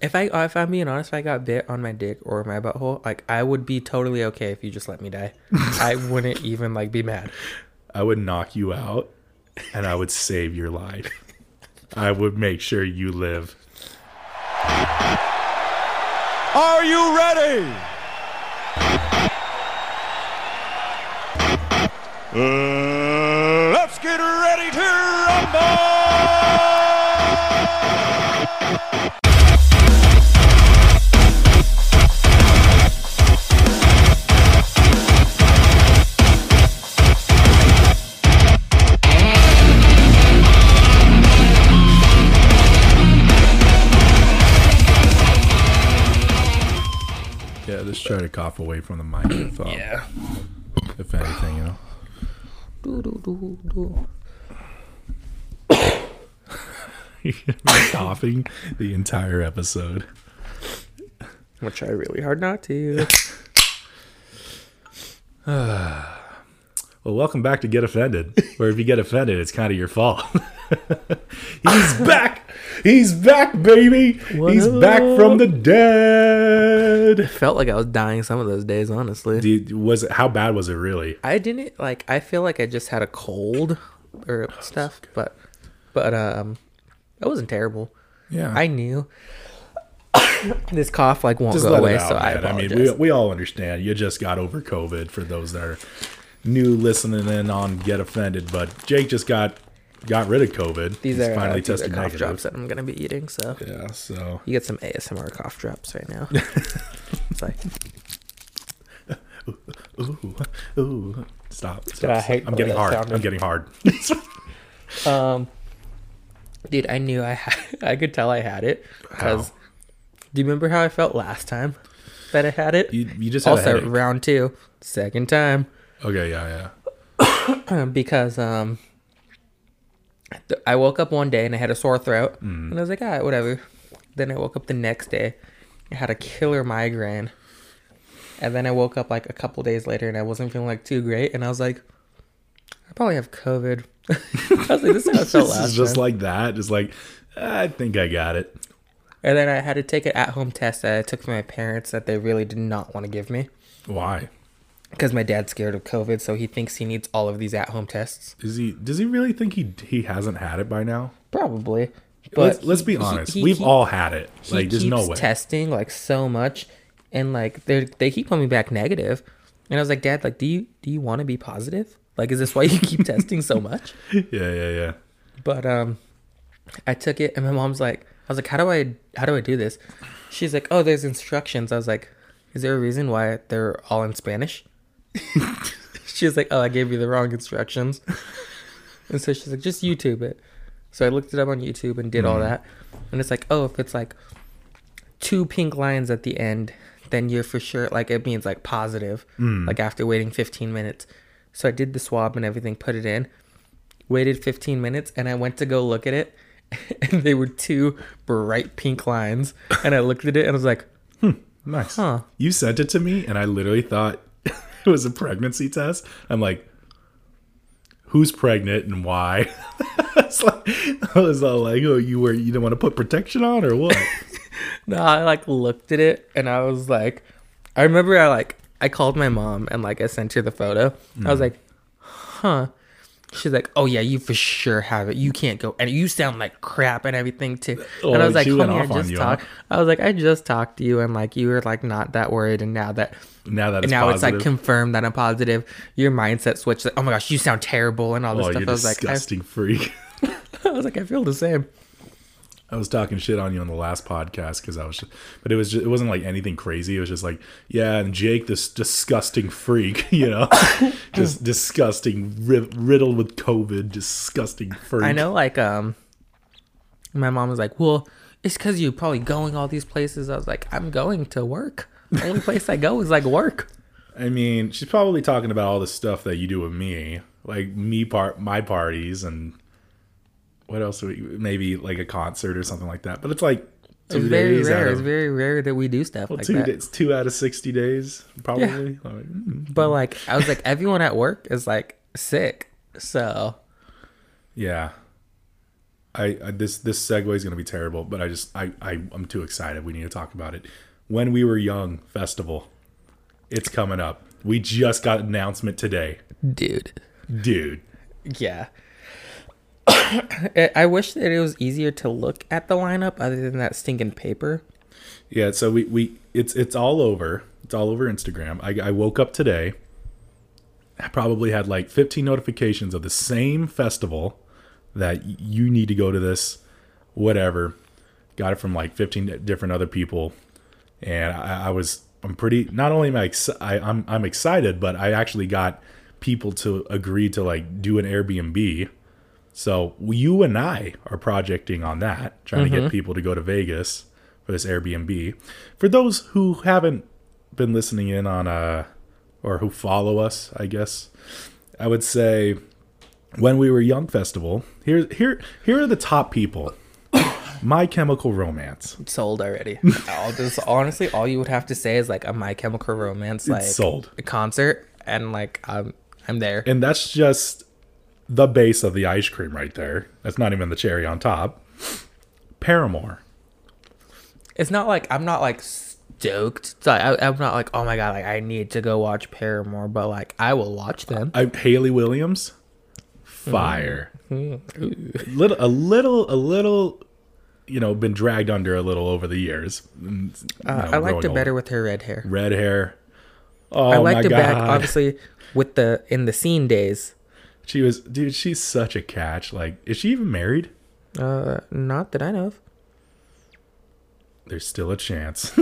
If I if I'm being honest, if I got bit on my dick or my butthole, like I would be totally okay if you just let me die. I wouldn't even like be mad. I would knock you out and I would save your life. I would make sure you live. Are you ready? Uh, let's get ready to rumble! Just try to cough away from the microphone. Yeah. If anything, you know. Do, do, do, do. You're gonna be coughing the entire episode. I'm gonna try really hard not to. Well, welcome back to Get Offended. where if you get offended, it's kind of your fault. He's back. He's back, baby. He's back from the dead. Felt like I was dying some of those days, honestly. Dude, was it how bad was it really? I didn't like. I feel like I just had a cold or stuff, but but um, it wasn't terrible. Yeah. I knew this cough like won't just go away, out, so I man. I mean, we, we all understand. You just got over COVID for those that are new listening in on Get Offended, but Jake just got got rid of COVID. these He's are finally uh, these are tested cough negative. drops that I'm gonna be eating. So Yeah, so you get some ASMR cough drops right now. it's like ooh, ooh. Stop. stop, stop. hate I'm getting hard. sounded. I'm getting hard. Um, dude, I knew I had. I could tell I had it because. Do you remember how I felt last time that I had it? You, you just also, round two, second time, Okay, yeah, yeah. because um, th- I woke up one day and I had a sore throat, and I was like, all right, whatever. Then I woke up the next day, I had a killer migraine, and then I woke up like a couple days later and I wasn't feeling like too great, and I was like, I probably have COVID. I was like, this is how I felt last just time. like that. Just like I think I got it. And then I had to take an at-home test that I took from my parents that they really did not want to give me Why? Because my dad's scared of COVID, so he thinks he needs all of these at-home tests. Is he? Does he really think he he hasn't had it by now? Probably, but let's let's be he- honest. he We've keep- all had it. he Like, there's no way. testing like so much, and like they they keep coming back negative. And I was like, Dad, like, do you do you want to be positive? Like, is this why you keep testing so much? yeah, yeah, yeah. But um, I took it, and my mom's like, I was like, how do I how do I do this? She's like, oh, there's instructions. I was like, is there a reason why they're all in Spanish? She was like, oh, I gave you the wrong instructions. And so she's like, just YouTube it. So I looked it up on YouTube and did all mm-hmm. that. And it's like, oh, if it's like two pink lines at the end, then you're for sure like it means like positive. Mm. Like after waiting 15 minutes. So I did the swab and everything, put it in, waited 15 minutes, and I went to go look at it, and they were two bright pink lines. And I looked at it and I was like, hmm, Nice. Huh. You sent it to me, and I literally thought it was a pregnancy test. I'm like, who's pregnant and why? It's like, I was all like, oh, you were you didn't want to put protection on or what? No, I like looked at it and I was like, I remember I like I called my mom and like I sent her the photo. I was mm. like, huh. She's like, oh yeah, you for sure have it. You can't go, and you sound like crap and everything too. and I Oh, was like, homie, I just you, huh? I was like, I just talked to you, and like you were like not that worried, and now that now that it's now it's like confirmed that I'm positive. Your mindset switched. Like, oh my gosh, you sound terrible and all this oh, stuff. you're I was like, I, disgusting freak. I was like, I feel the same. I was talking shit on you on the last podcast because I was, just, but it was just, it wasn't like anything crazy. It was just like, yeah, and Jake, this disgusting freak, you know, just disgusting, riddled with COVID, disgusting freak. I know, like, um, my mom was like, "Well, it's because you're probably going all these places." I was like, "I'm going to work. The only place I go is like work." I mean, she's probably talking about all the stuff that you do with me, like me part, my parties, and what else? we- Maybe like a concert or something like that. But it's like two It's very days rare. of It's very rare that we do stuff well, like two. that. It's two out of sixty days, probably. Like, mm, But like, I was like, everyone at work is like sick, so yeah. I, I this this segue is gonna be terrible, but I just I, I I'm too excited. We need to talk about it. When we were young festival, it's coming up. We just got announcement today, Dude. dude. Yeah. I wish that it was easier to look at the lineup other than that stinking paper. Yeah, so we we it's it's all over. It's all over Instagram. I, I woke up today. I probably had like 15 notifications of the same festival that you need to go to this, whatever. Got it from like 15 different other people, and I, I was I'm pretty. Not only am I, ex- I I'm I'm excited, but I actually got people to agree to like do an Airbnb. So you and I are projecting on that, trying to get people to go to Vegas for this Airbnb. For those who haven't been listening in on uh or who follow us, I guess, I would say when we were young festival, here here here are the top people. My Chemical Romance. Sold already. I'll just honestly, all you would have to say is like a My Chemical Romance like sold. concert, and like I'm I'm there. And that's just the base of the ice cream right there. That's not even the cherry on top. Paramore. It's not like I'm not like stoked. So I, I'm not like oh my god, like I need to go watch Paramore, but like I will watch them. I, Hayley Williams, fire. little, a little, a little, you know, been dragged under a little over the years. And, you Uh, I liked growing her better with her red hair. red hair. Oh I liked my it back obviously with the in the scene days. She was, dude. She's such a catch. Like, is she even married? Uh, not that I know of. There's still a chance.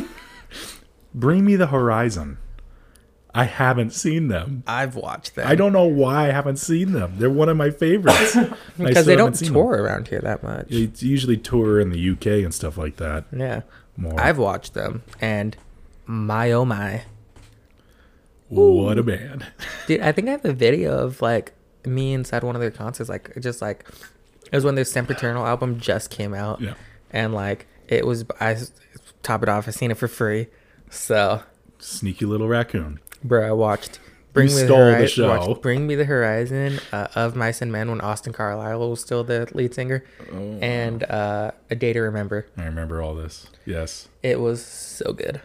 Bring me the horizon. I haven't seen them. I've watched them I don't know why I haven't seen them. They're one of my favorites. Because they don't seen tour around here that much. Them. They usually tour in the UK and stuff like that. Yeah, More. I've watched them, and my oh my, what a band. dude! I think I have a video of like me inside one of their concerts. Like, just like it was when their Sempiternal album just came out, Yeah. and like it was. I top it off. I seen it for free, so Sneaky little raccoon. bro, I watched. Bring You me stole the Hori- show. watched Bring Me the Horizon uh, of Mice and Men when Austin Carlile was still the lead singer, Oh, and uh, A Day to Remember. I remember all this. Yes. It was so good.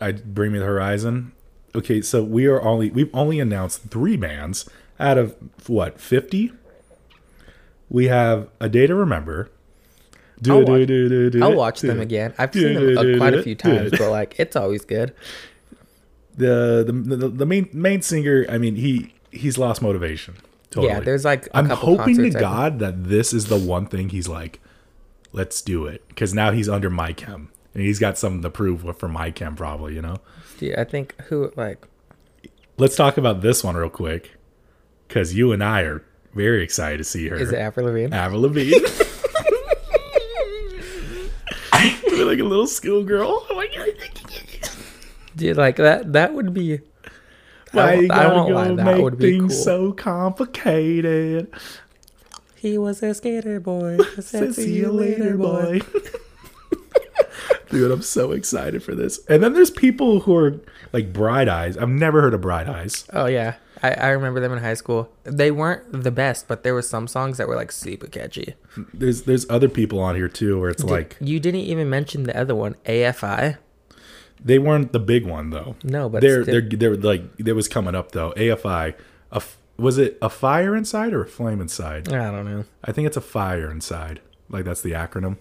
I bring me the horizon. Okay, so we are only we've only announced three bands out of what fifty. We have a day to remember. I'll watch- I'll watch them again. I've seen them quite a few times, but like it's always good. The, the the the main main singer. I mean, he he's lost motivation. Totally. Yeah, there's like a I'm hoping to God that this is the one thing he's like, let's do it, because now he's under my chem and he's got something to prove for my chem, probably. You know. Dude, I think who like Let's talk about this one real quick, because you and I are very excited to see her. is it Avril Lavigne? Avril Lavigne. You're like a little schoolgirl. Oh my god. Dude, like that that would be. Why I, you won't- I gotta won't go lie, that make would be cool. things so complicated? He was a skater boy, a See you later, boy. Dude, I'm so excited for this. And then there's people who are like Bright Eyes. I've never heard of Bright Eyes. Oh yeah, I, I remember them in high school. They weren't the best, but there were some songs that were like super catchy. There's there's other people on here too where it's like you didn't even mention the other one, AFI. they weren't the big one though. No, but they're still- they're they're like there was coming up though. AFI. A was it a fire inside or a flame inside? I don't know. I think it's a fire inside. Like that's the acronym.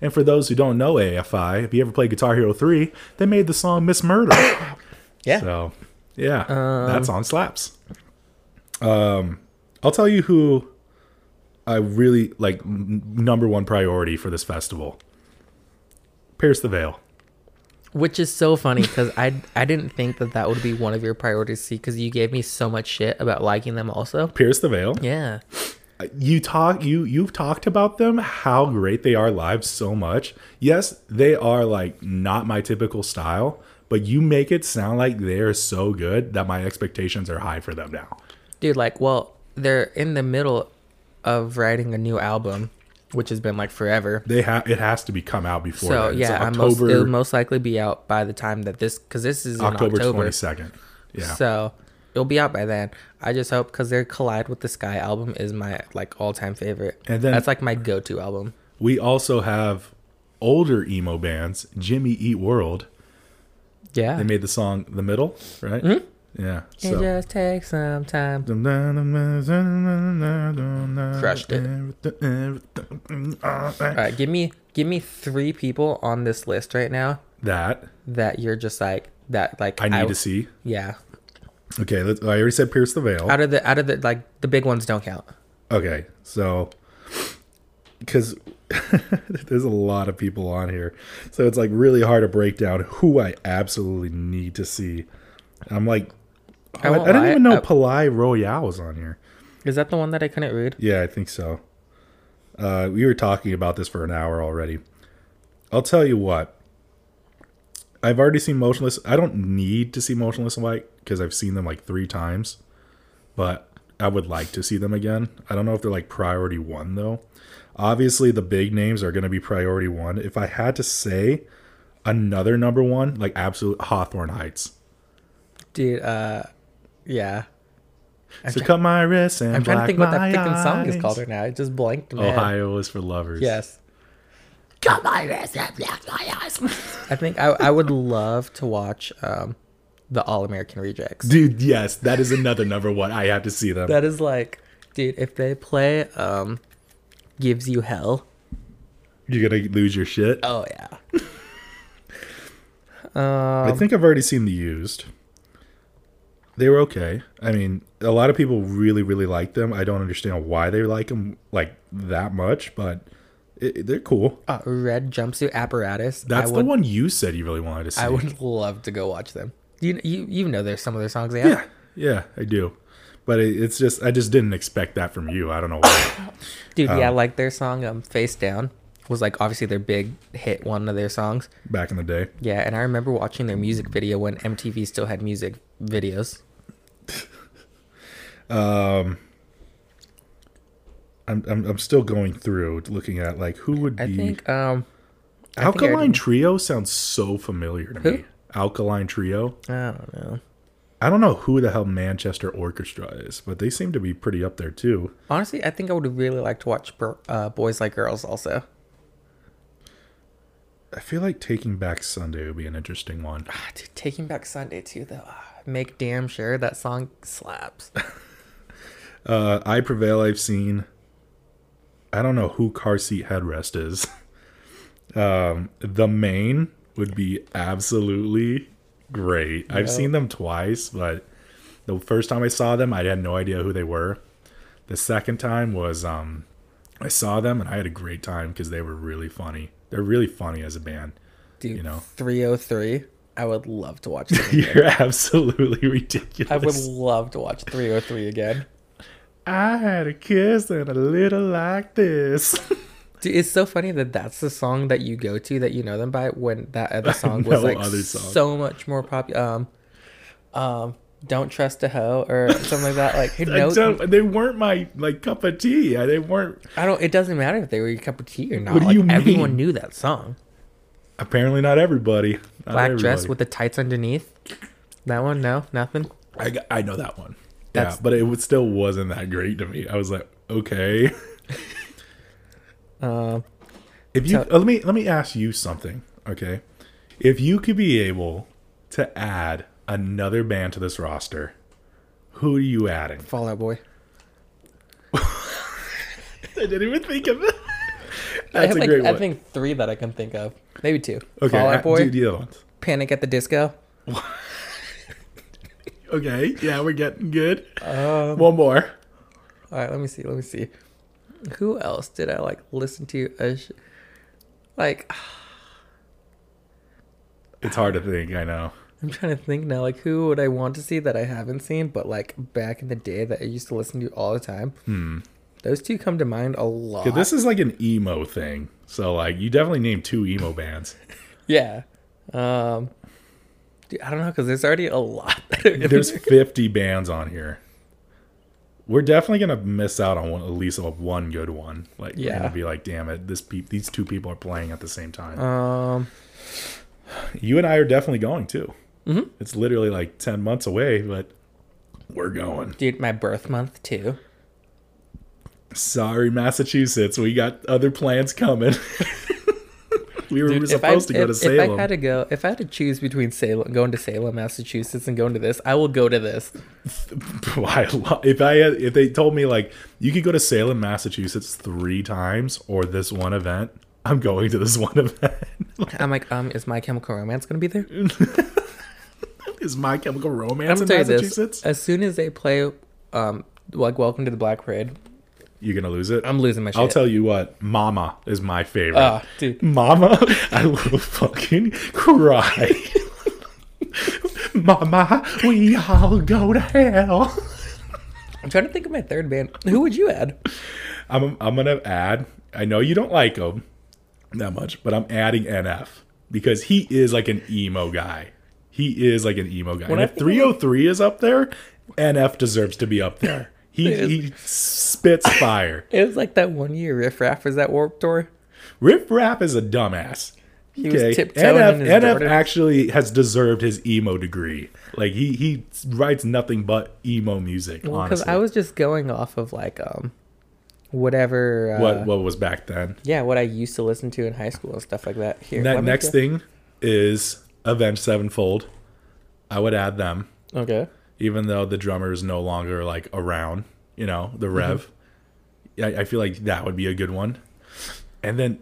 And for those who don't know AFI, if you ever played Guitar Hero 3, they made the song Miss Murder. Yeah. So, yeah, that's um, on slaps. Um, I'll tell you who I really like n- number one priority for this festival. Pierce the Veil. Which is so funny because I I didn't think that that would be one of your priorities to see because you gave me so much shit about liking them also. Pierce the Veil. Yeah. you talk you you've talked about them how great they are live so much yes they are like not my typical style but you make it sound like they're so good that my expectations are high for them now Dude, like, well, they're in the middle of writing a new album, which has been like forever. they have it has to be come out before So. Yeah, I'm most, october it'll most likely be out by the time that this because this is in october, October. 22nd yeah So it'll be out by then. I just hope because their Collide with the Sky album is my like all time favorite. And then- that's like my go to album. We also have older emo bands, Jimmy Eat World. Yeah, They made the song "The Middle," right? Mm-hmm. Yeah. it So. just takes some time. Crushed it. All right, give me give me three people on this list right now That that you're just like that like I need to see. Yeah, Okay, let's, I already said Pierce the Veil. out of the out of the like the big ones don't count. Okay, so because there's a lot of people on here, so it's like really hard to break down who I absolutely need to see. I'm like, I I, I didn't even know I- Palais Royale was on here. Is that the one that I couldn't read? Yeah, I think so. Uh, we were talking about this for an hour already. I'll tell you what. I've already seen Motionless. I don't need to see Motionless in White because I've seen them like three times, but I would like to see them again. I don't know if they're like priority one though. Obviously, the big names are going to be priority one. If I had to say another number one, like absolute Hawthorne Heights. Dude, uh, yeah. I'm, So try- cut my wrists and I'm trying to think what that my freaking song is called right now. It just blanked. in my head. Ohio is for lovers. Yes. Cut my wrists and black my eyes. I think I, I would love to watch um, the All American Rejects. Dude, yes, that is another number one. I have to see them. That is like, dude, if they play um, Gives You Hell. You're gonna lose your shit. Oh, yeah. I think I've already seen the used. They were okay. I mean, a lot of people really, really like them. I don't understand why they like them like that much, but it, they're cool. Uh, Red Jumpsuit Apparatus. That's I the would, one you said you really wanted to see. I would love to go watch them. You you you know there's some of their songs. Yeah. Yeah, yeah, I do. But it, it's just I just didn't expect that from you. I don't know why. Dude, yeah, I like their song um, Face Down was like obviously their big hit, one of their songs. back in the day. Yeah, and I remember watching their music video when MTV still had music videos. I'm, I'm I'm still going through looking at like who would be I think um I Alkaline already- Trio sounds so familiar to Who? me. Alkaline Trio. I don't know. I don't know who the hell Manchester Orchestra is, but they seem to be pretty up there too. Honestly, I think I would really like to watch uh, Boys Like Girls also. I feel like Taking Back Sunday would be an interesting one. Ah, dude, Taking Back Sunday too though. Make damn sure that song slaps. Uh, I Prevail, I've seen. I don't know who Car Seat Headrest is. Um, the Maine would be absolutely great. I've seen them twice, but the first time I saw them, I had no idea who they were. The second time was um, I saw them and I had a great time because they were really funny. They're really funny as a band. Dude, You know. 3OH!3. I would love to watch. You're absolutely ridiculous. I would love to watch 3OH!3 again. I had a kiss and a little like this. Dude, it's so funny that that's the song that you go to that you know them by when that other song No was like song. so much more popular. Um, um, don't trust a hoe or something like that. Like no, they weren't my like cup of tea. They weren't. I don't. It doesn't matter if they were your cup of tea or not. What do like, you Everyone knew that song. Apparently, not everybody. Not Black dress with the tights underneath. That one, no, nothing. I, I know that one. That's- yeah, but it was, still wasn't that great to me. I was like, okay. Um, If you So- uh, let me let me ask you something, okay? If you could be able to add another band to this roster, who are you adding? Fall Out Boy. I didn't even think of it. I have a like great I one. think three that I can think of, maybe two. okay, Fallout uh, Boy, do the other ones. Panic at the Disco. Okay, yeah, we're getting good. Um, One more. All right, let me see. Let me see. Who else did I like listen to? A sh- like It's hard to think. I know. I'm trying to think now. Like who would I want to see that I haven't seen, but like back in the day that I used to listen to all the time. Hmm. Those two come to mind a lot. this is like an emo thing. So like, you definitely named two emo bands. yeah. Um. Dude, I don't know because there's already a lot. That are in There's there. 50 bands on here. We're definitely gonna miss out on one, at least one good one. Like, we're Yeah. gonna be like, damn it, this pe- these two people are playing at the same time. Um. you and I are definitely going too. Mhm. It's literally like 10 months away, but We're going. Dude, my birth month too. Sorry, Massachusetts. We got other plans coming. we were Dude, if I, supposed to go if, to if I had to go, if I had to choose between Salem, going to Salem, Massachusetts, and going to this, I will go to this. If I had, if they told me like you could go to Salem, Massachusetts three times or this one event, I'm going to this one event. I'm like, um, is My Chemical Romance gonna be there? Is My Chemical Romance in gonna tell you Massachusetts? this: as soon as they play, um, like Welcome to the Black Parade, You're gonna lose it. I'm losing my shit. I'll tell you what, Mama is my favorite. Ah, dude. Mama, I will fucking cry. Mama, we all go to hell. I'm trying to think of my third band. Who would you add? I'm I'm gonna add. I know you don't like him that much, but I'm adding NF because he is like an emo guy. He is like an emo guy. When and if think of- 3OH!3 is up there, NF deserves to be up there. He he spits fire. It was like that one year Riff Raff was at Warped Tour. Riff Raff is a dumbass. He was tiptoeing NF, his NF Jordan. actually has deserved his emo degree. Like he he writes nothing but emo music. Because honestly, I was just going off of like um, whatever. Uh, what what was back then. Yeah, what I used to listen to in high school and stuff like that. Here, That next go- thing is Avenged Sevenfold. I would add them, Okay. Even though the drummer is no longer like around. You know, the Rev. Mm-hmm. I, I feel like that would be a good one. And then,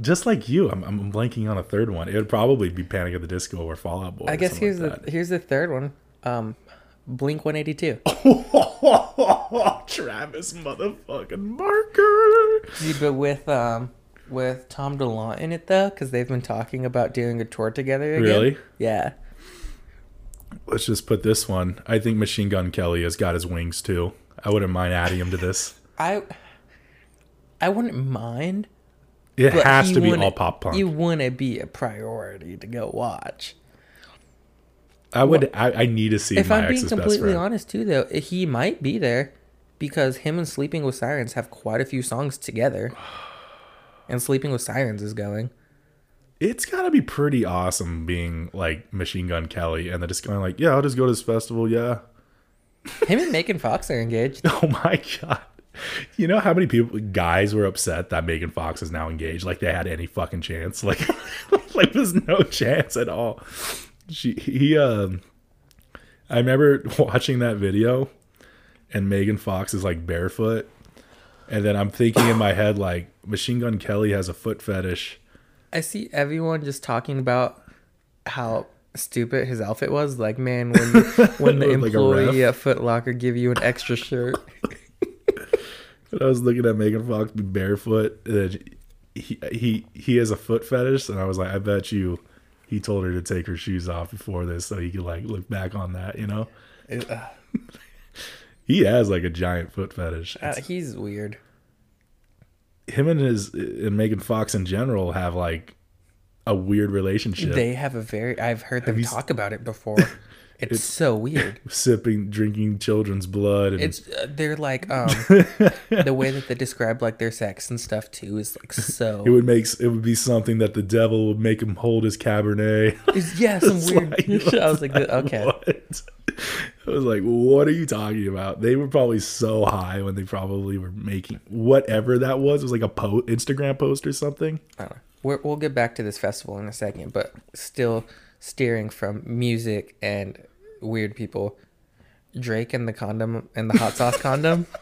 just like you, I'm, I'm blanking on a third one. It would probably be Panic at the Disco or Fall Out Boy. I guess here's like the here's the third one. Um, Blink 182. that. Travis motherfucking Barker. See, but with um with Tom DeLonge in it though, because they've been talking about doing a tour together. Again. Really? Yeah. Let's just put this one. I think Machine Gun Kelly has got his wings too. I wouldn't mind adding him to this. I I wouldn't mind. It has to be all pop punk. You wouldn't be a priority to go watch. I would. I, I need to see If I'm being completely honest too, though, he might be there because him and Sleeping with Sirens have quite a few songs together, and Sleeping with Sirens is going. It's got to be pretty awesome being like Machine Gun Kelly and then just going like, yeah, I'll just go to this festival. Yeah. Him and Megan Fox are engaged. Oh my god. You know how many people guys were upset that Megan Fox is now engaged? Like they had any fucking chance? Like, like there's no chance at all. She he um. I remember watching that video, and Megan Fox is like barefoot, and then I'm thinking in my head like Machine Gun Kelly has a foot fetish. I see everyone just talking about how stupid his outfit was. Like, man, when when the employee ref? at Foot Locker give you an extra shirt, But I was looking at Megan Fox be barefoot. And he he he has a foot fetish, and I was like, I bet you he told her to take her shoes off before this, so he could like look back on that. You know, uh, he has like a giant foot fetish. uh, he's weird. Him and his and Megan Fox in general have like a weird relationship. They have a very. I've heard them you s- talk about it before. It's, so weird. sipping, drinking children's blood, and It's uh, they're like um the way that they describe like their sex and stuff too is like so. it would make it would be something that the devil would make him hold his cabernet. It's- yeah, some It's weird. like- I was like, okay. What? I was like, what are you talking about? They were probably so high when they probably were making whatever that was. It was like a po- Instagram post or something. I don't know. We're, we'll get back to this festival in a second, but still steering from music and weird people. Drake and the condom and the hot sauce condom.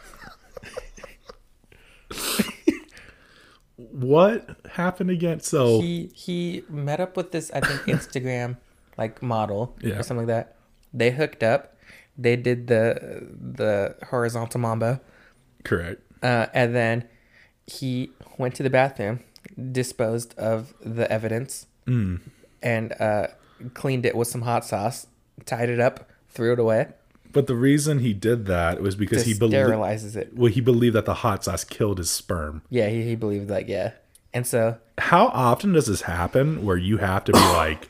What happened again? So He he met up with this I think Instagram like model Yeah. or something like that. They hooked up. They did the the horizontal mambo. correct. Uh, and then he went to the bathroom, disposed of the evidence, Mm. and uh, cleaned it with some hot sauce, tied it up, threw it away. But the reason he did that was because he believed sterilizes it. well, he believed that the hot sauce killed his sperm. Yeah, he, he believed that. yeah, and so How often does this happen where you have to be like,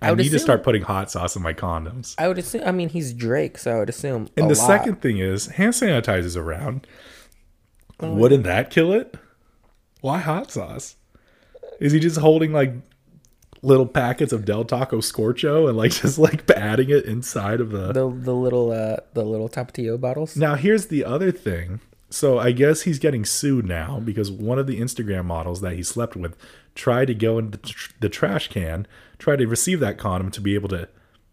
I, I need to start putting hot sauce in my condoms? I would assume. I mean, he's Drake, so I would assume. And the lot. second thing is hand sanitizer's around. Mm. Wouldn't that kill it? Why hot sauce? Is he just holding like little packets of Del Taco Scorcho and like just like adding it inside of the. The the little uh the little Tapatio bottles. Now here's the other thing. So I guess he's getting sued now because one of the Instagram models that he slept with tried to go into the, tr- the trash can, tried to receive that condom to be able to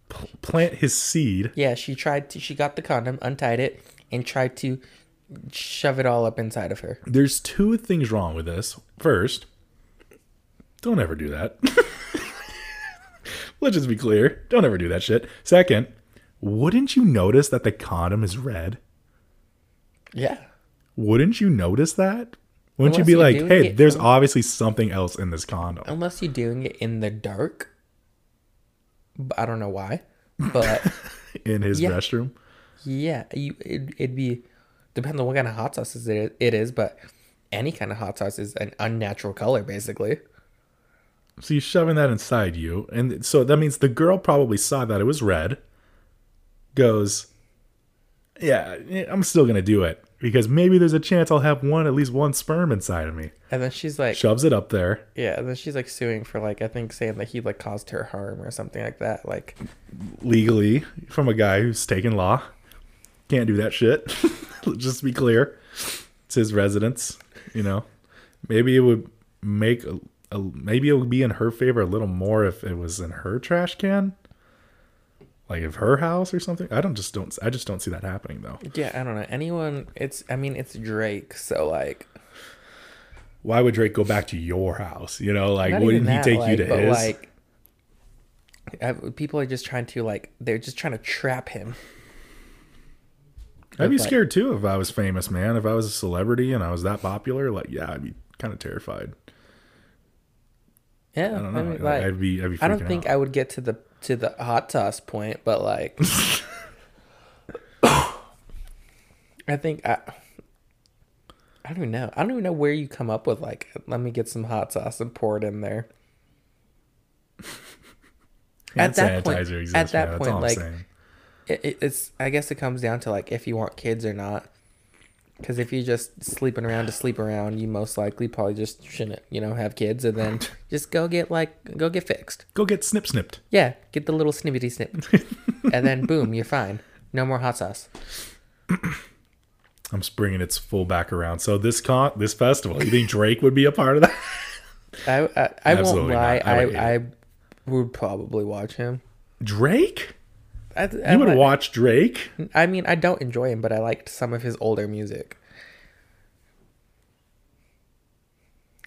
p- plant his seed. Yeah, she tried to. She got the condom, untied it, and tried to shove it all up inside of her. There's two things wrong with this. First, don't ever do that. Let's just be clear. Don't ever do that shit. Second, wouldn't you notice that the condom is red? Yeah. Wouldn't you notice that? Wouldn't you Unless be you're like, hey, there's from- obviously something else in this condom? Unless you're doing it in the dark. I don't know why. But in his Yeah. restroom. yeah, you it, it'd be depends on what kind of hot sauce it it is, but any kind of hot sauce is an unnatural color, basically. So you're shoving that inside you. And so that means the girl probably saw that it was red, goes, Yeah, I'm still going to do it because maybe there's a chance I'll have one, at least one sperm inside of me. And then she's like, Shoves it up there. yeah, and then she's like suing for like I think saying that he like caused her harm or something like that. Like, legally from a guy who's taken law. Can't do that shit. Just to be clear. It's his residence, you know. Maybe it would make a, maybe it would be in her favor a little more if it was in her trash can. Like if her house or something. I don't just don't I just don't see that happening though. yeah, I don't know. Anyone? It's I mean it's Drake, so like Why would Drake go back to your house? You know, like wouldn't even he take like, you to his? like. I, people are just trying to like they're just trying to trap him. I'd be But- scared too if I was famous, man. If I was a celebrity and I was that popular, like yeah, I'd be kind of terrified. Yeah, I don't know. mean, like, I'd be I'd be freaking I don't think out. I would get to the to the hot sauce point, but like, I think I. I don't even know. I don't even know where you come up with like, let me get some hot sauce and pour it in there. At that point- exists, at that man. Point, I'm like. It, it's. I guess it comes down to like if you want kids or not. Because if you're just sleeping around to sleep around, you most likely probably just shouldn't, you know, have kids, and then just go get like go get fixed. Go get snip snipped. Yeah, get the little snippety snip, and then boom, you're fine. No more hot sauce. I'm just bringing its full back around. So this con, this festival, you think Drake would be a part of that? I I, I won't lie. not. I would I I would probably watch him. Drake? I, I, You would watch Drake? I mean, I don't enjoy him, but I liked some of his older music.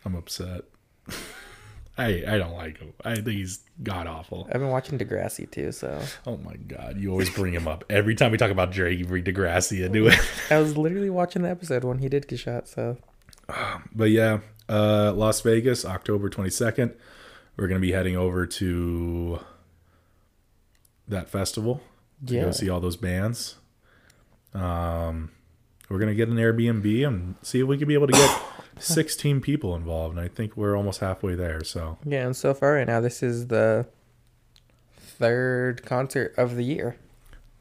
I'm upset. I I don't like him. I think he's god awful. I've been watching Degrassi too, so Oh my god, you always bring him up every time we talk about Drake. You bring Degrassi into it. I was literally watching the episode when he did get shot. So But yeah, uh, Las Vegas, October 22nd. We're going to be heading over to that festival to Yeah. go see all those bands. Um, we're going to get an Airbnb and see if we can be able to get 16 people involved. And I think we're almost halfway there. So yeah, and so far right now, this is the third concert of the year.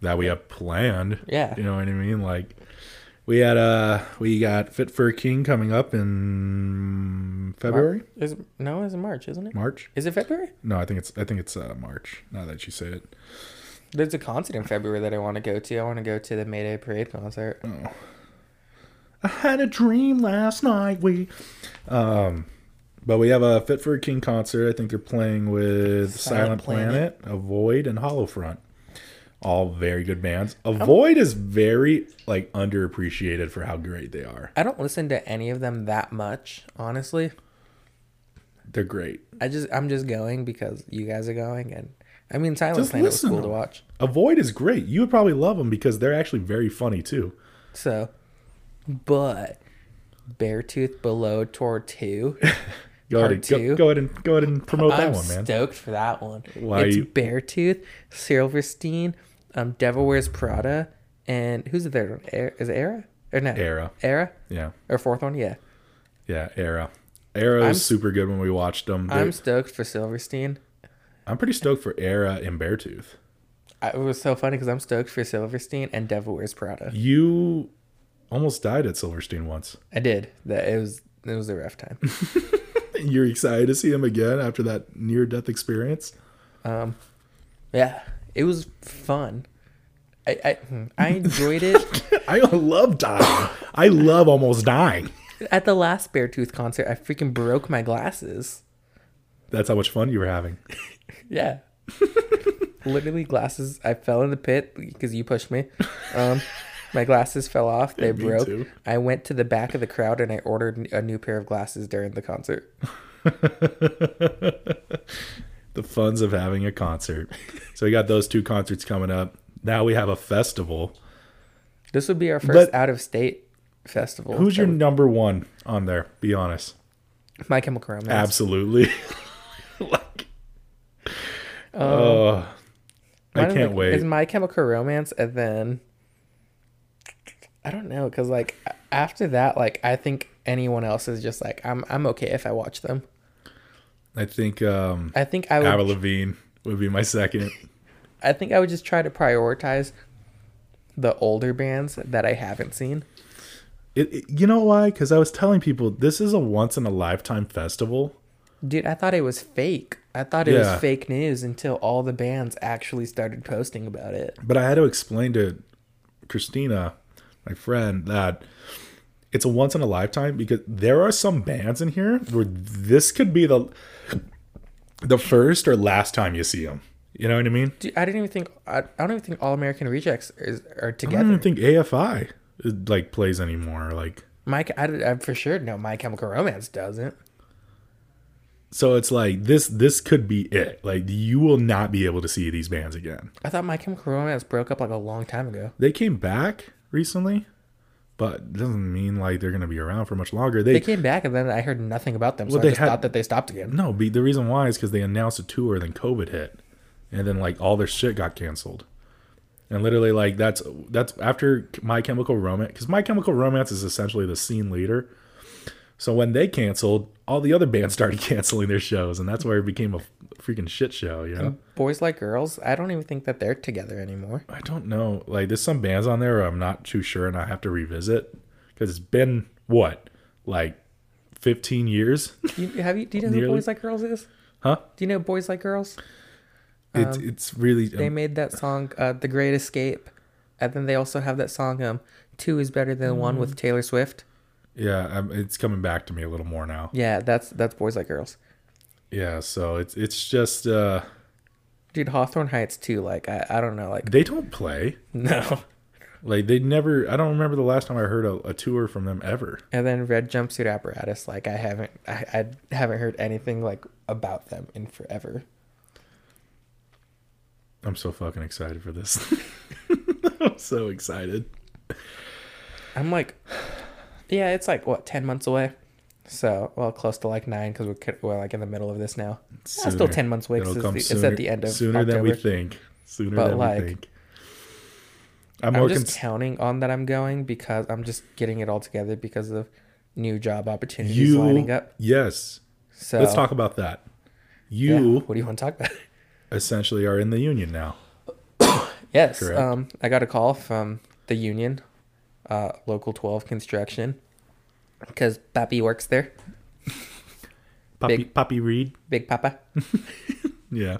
that we have planned. Yeah. You know what I mean? Like we had uh we got Fit for a King coming up in February, Is no, it's March, isn't it? March. Is it February? No, I think it's I think it's uh, March. Now that you say it. There's a concert in February that I want to go to. I want to go to the Mayday Parade concert. I had a dream last night. We, um, but we have a Fit for a King concert. I think they're playing with Silent, Silent Planet, Planet. Avoid, and Hollow Front. All very good bands. Avoid is very like underappreciated for how great they are. I don't listen to any of them that much, honestly. They're great. I just I'm just going because you guys are going, and I mean Silent Just Planet was cool to watch. Avoid is great. You would probably love them because they're actually very funny too. So, but Beartooth Below Tour Two. Go ahead, and, go, go ahead and go ahead and promote that I'm one, man. stoked for that one. Why it's you- Beartooth, Silverstein, um, Devil Wears Prada, and who's the third one? Erra- Is it Erra or no? Erra. Erra Yeah, or fourth one? Yeah. yeah. Erra. Erra was super good when we watched them. I'm stoked for Silverstein. I'm pretty stoked for Erra and Beartooth. I, it was so funny because I'm stoked for Silverstein and Devil Wears Prada. You almost died at Silverstein once. I did that. It was it was a rough time. You're excited to see him again after that near death experience? Um, yeah, it was fun. I I, hmm, I enjoyed it. I love dying. I love almost dying. At the last Beartooth concert, I freaking broke my glasses. That's how much fun you were having. Yeah. Literally glasses. I fell in the pit because you pushed me. Um, my glasses fell off. They Yeah, me broke. too. I went to the back of the crowd and I ordered a new pair of glasses during the concert. The funds of having a concert. So we got those two concerts coming up. Now we have a festival. This would be our first But- out of state festival. Who's your number one on there? Be honest. My Chemical Romance? Absolutely. like, um, oh, I Mine is can't like- wait. Is My Chemical Romance and then I don't know because like a- after that, like I think anyone else is just like I'm. I'm okay if I watch them. I think um, I think I would. Avril Lavigne would be my second. I think I would just try to prioritize the older bands that I haven't seen. It, it- you know why? Because I was telling people this is a once in a lifetime festival. Dude, I thought it was fake. I thought it Yeah. was fake news until all the bands actually started posting about it. But I had to explain to Christina, my friend, that it's a once in a lifetime because there are some bands in here where this could be the the first or last time you see them. You know what I mean? Dude, I didn't even think. I, I don't even think All American Rejects is, are together. I don't even think AFI uh, like plays anymore. Like Mike, I, I for sure know My Chemical Romance doesn't. so, it's like this. This could be it. Like you will not be able to see these bands again. I thought My Chemical Romance broke up like a long time ago. They came back recently, but it doesn't mean like they're gonna be around for much longer. They, They came back and then I heard nothing about them, so Well, I they just had- thought that they stopped again. No, be, the reason why is because they announced a tour, then COVID hit, and then like all their shit got canceled, and literally like that's that's after My Chemical Romance because My Chemical Romance is essentially the scene leader. So when they canceled, all the other bands started canceling their shows, and that's where it became a freaking shit show. You know, Boys Like Girls, I don't even think that they're together anymore. I don't know. Like there's some bands on there I'm not too sure, and I have to revisit because it's been what like 15 years, Do you, have you? Do you know who Boys Like Girls is? huh? Do you know Boys Like Girls? It's it's really They made that song, uh, "The Great Escape," and then they also have that song, um, two is better than one" Mm. with Taylor Swift. yeah, um, it's coming back to me a little more now. Yeah, that's that's Boys Like Girls. Yeah, so it's it's just uh Dude, Hawthorne Heights too. Like I, I don't know. Like they don't play. no. Like they never I don't remember the last time I heard a, a tour from them ever. And then Red Jumpsuit Apparatus. Like I haven't, I, I haven't heard anything like about them in forever. I'm so fucking excited for this. I'm so excited. I'm like, yeah, it's like what ten months away. So well, close to like nine because we're, we're like in the middle of this now. Yeah, still ten months away because it's, at the end of sooner October. than we think. Sooner But, than like, we think. I'm I'm more just cons- counting on that I'm going because I'm just getting it all together because of new job opportunities you lining up. Yes. So Let's talk about that. yeah, You what do you want to talk about? essentially are in the union now. yes, Correct. um, I got a call from the union, uh, local 12 construction, because Pappy works there. Poppy Big- Poppy Reed. Big Papa. Yeah.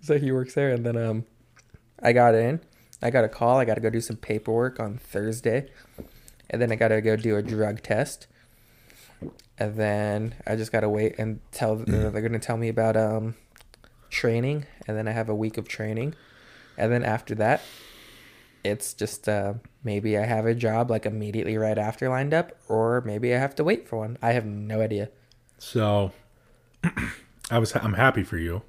so he works there, and then um, I got in. I got a call. I got to go do some paperwork on Thursday, and then I got to go do a drug test. And then I just got to wait and tell. They're going to tell me about um, training, and then I have a week of training, and then after that, it's just uh, maybe I have a job like immediately right after lined up, or maybe I have to wait for one. I have no idea. So I was I'm happy for you.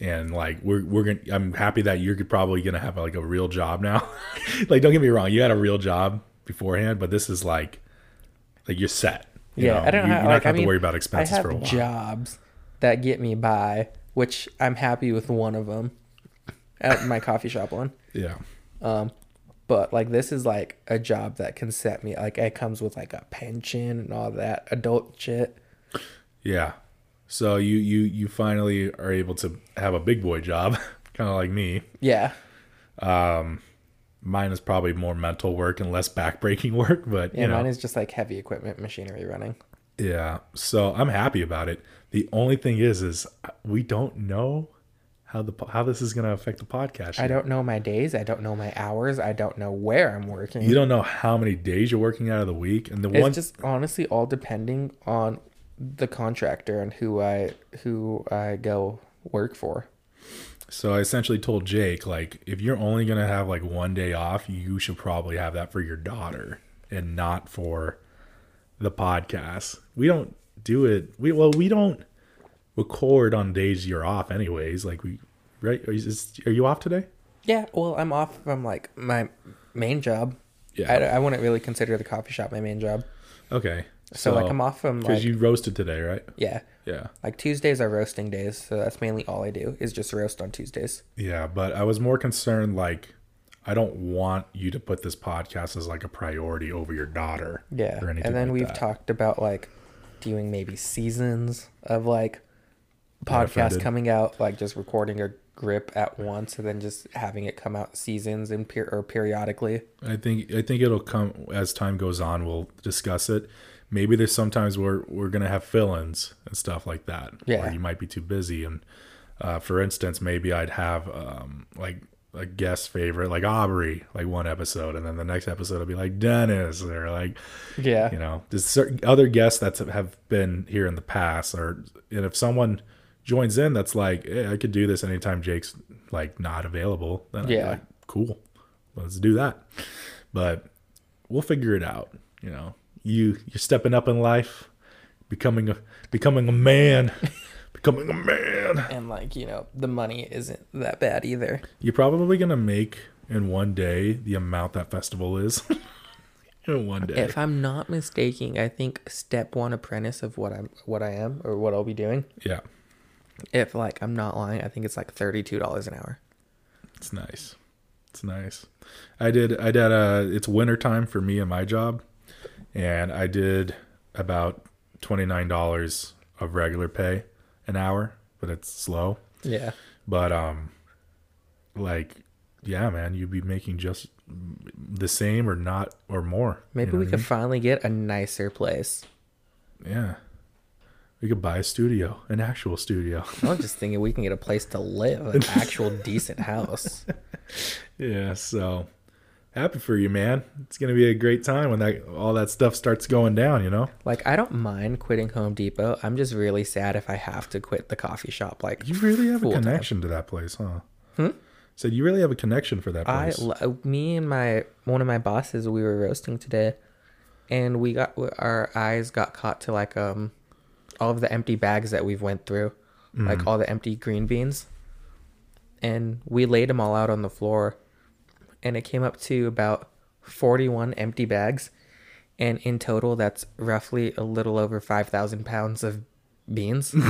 And like we're we're gonna I'm happy that you're probably gonna have like a real job now. like don't get me wrong, you had a real job beforehand, but this is like like you're set. You yeah, know? I don't you, know. You're not gonna I have mean, to worry about expenses I have for a while. jobs that get me by, which I'm happy with one of them at my coffee shop one. Yeah. Um, but like this is like a job that can set me like it comes with like a pension and all that adult shit. Yeah. So you you you finally are able to have a big boy job, kind of like me. Yeah, Um, Mine is probably more mental work and less backbreaking work, but yeah. you know, Mine is just like heavy equipment machinery running. Yeah. So I'm happy about it. The only thing is, is we don't know how the how this is going to affect the podcast. I don't know my days. I don't know my hours. I don't know where I'm working. You don't know how many days you're working out of the week, and the it's one just honestly all depending on the contractor and who I who I go work for. So I essentially told Jake, like, if you're only gonna have like one day off, you should probably have that for your daughter and not for the podcast. We don't do it. We well, we don't record on days you're off, anyways. Like we, right? Are you, is, are you off today? Yeah, well, I'm off from like my main job. Yeah. I, I wouldn't really consider the coffee shop my main job. Okay. So, like I'm off from because like you roasted today, right? yeah, Yeah. like Tuesdays are roasting days, so that's mainly all I do is just roast on Tuesdays. Yeah, but I was more concerned like I don't want you to put this podcast as like a priority over your daughter. Yeah, or anything and then like we've that. talked about like doing maybe seasons of like Offended. coming out, like just recording a grip at once and then just having it come out seasons and per- or periodically. I think I think it'll come as time goes on. We'll discuss it. Maybe there's sometimes where we're gonna have fill-ins and stuff like that. Yeah. Or you might be too busy, and uh, for instance, maybe I'd have um, like a guest favorite like Aubrey, like one episode, and then the next episode will be like Dennis or like Yeah, you know there's certain other guests that have been here in the past or and if someone joins in that's like hey, i could do this anytime jake's like not available. Then I'd be Yeah. like, cool. Let's do that. But we'll figure it out you know. You you're stepping up in life becoming a becoming a man becoming a man. And like you know the money isn't that bad either. you're probably gonna make in one day the amount that festival is. In one day. If I'm not mistaken, I think step one apprentice of what I'm what I am or what I'll be doing. yeah If like I'm not lying, I think it's like thirty two dollars an hour. It's nice. It's nice. I did I did uh it's winter time for me and my job and I did about twenty nine dollars of regular pay an hour, but it's slow. Yeah. But um like yeah, man, you'd be making just the same or not or more. you Maybe know we what I could mean? finally get a nicer place. Yeah. We could buy a studio, an actual studio. I was just thinking we can get a place to live, an actual decent house. yeah, so happy for you, man. It's gonna be a great time when that all that stuff starts going down, you know? Like I don't mind quitting Home Depot. I'm just really sad if I have to quit the coffee shop. Like You really have a connection to that place, huh? Hmm? Said you really have a connection for that place. lo- me and my one of my bosses, we were roasting today, and we got our eyes got caught to like um, all of the empty bags that we've went through, like all the empty green beans, and we laid them all out on the floor, and it came up to about forty one empty bags, and in total, that's roughly a little over five thousand pounds of beans.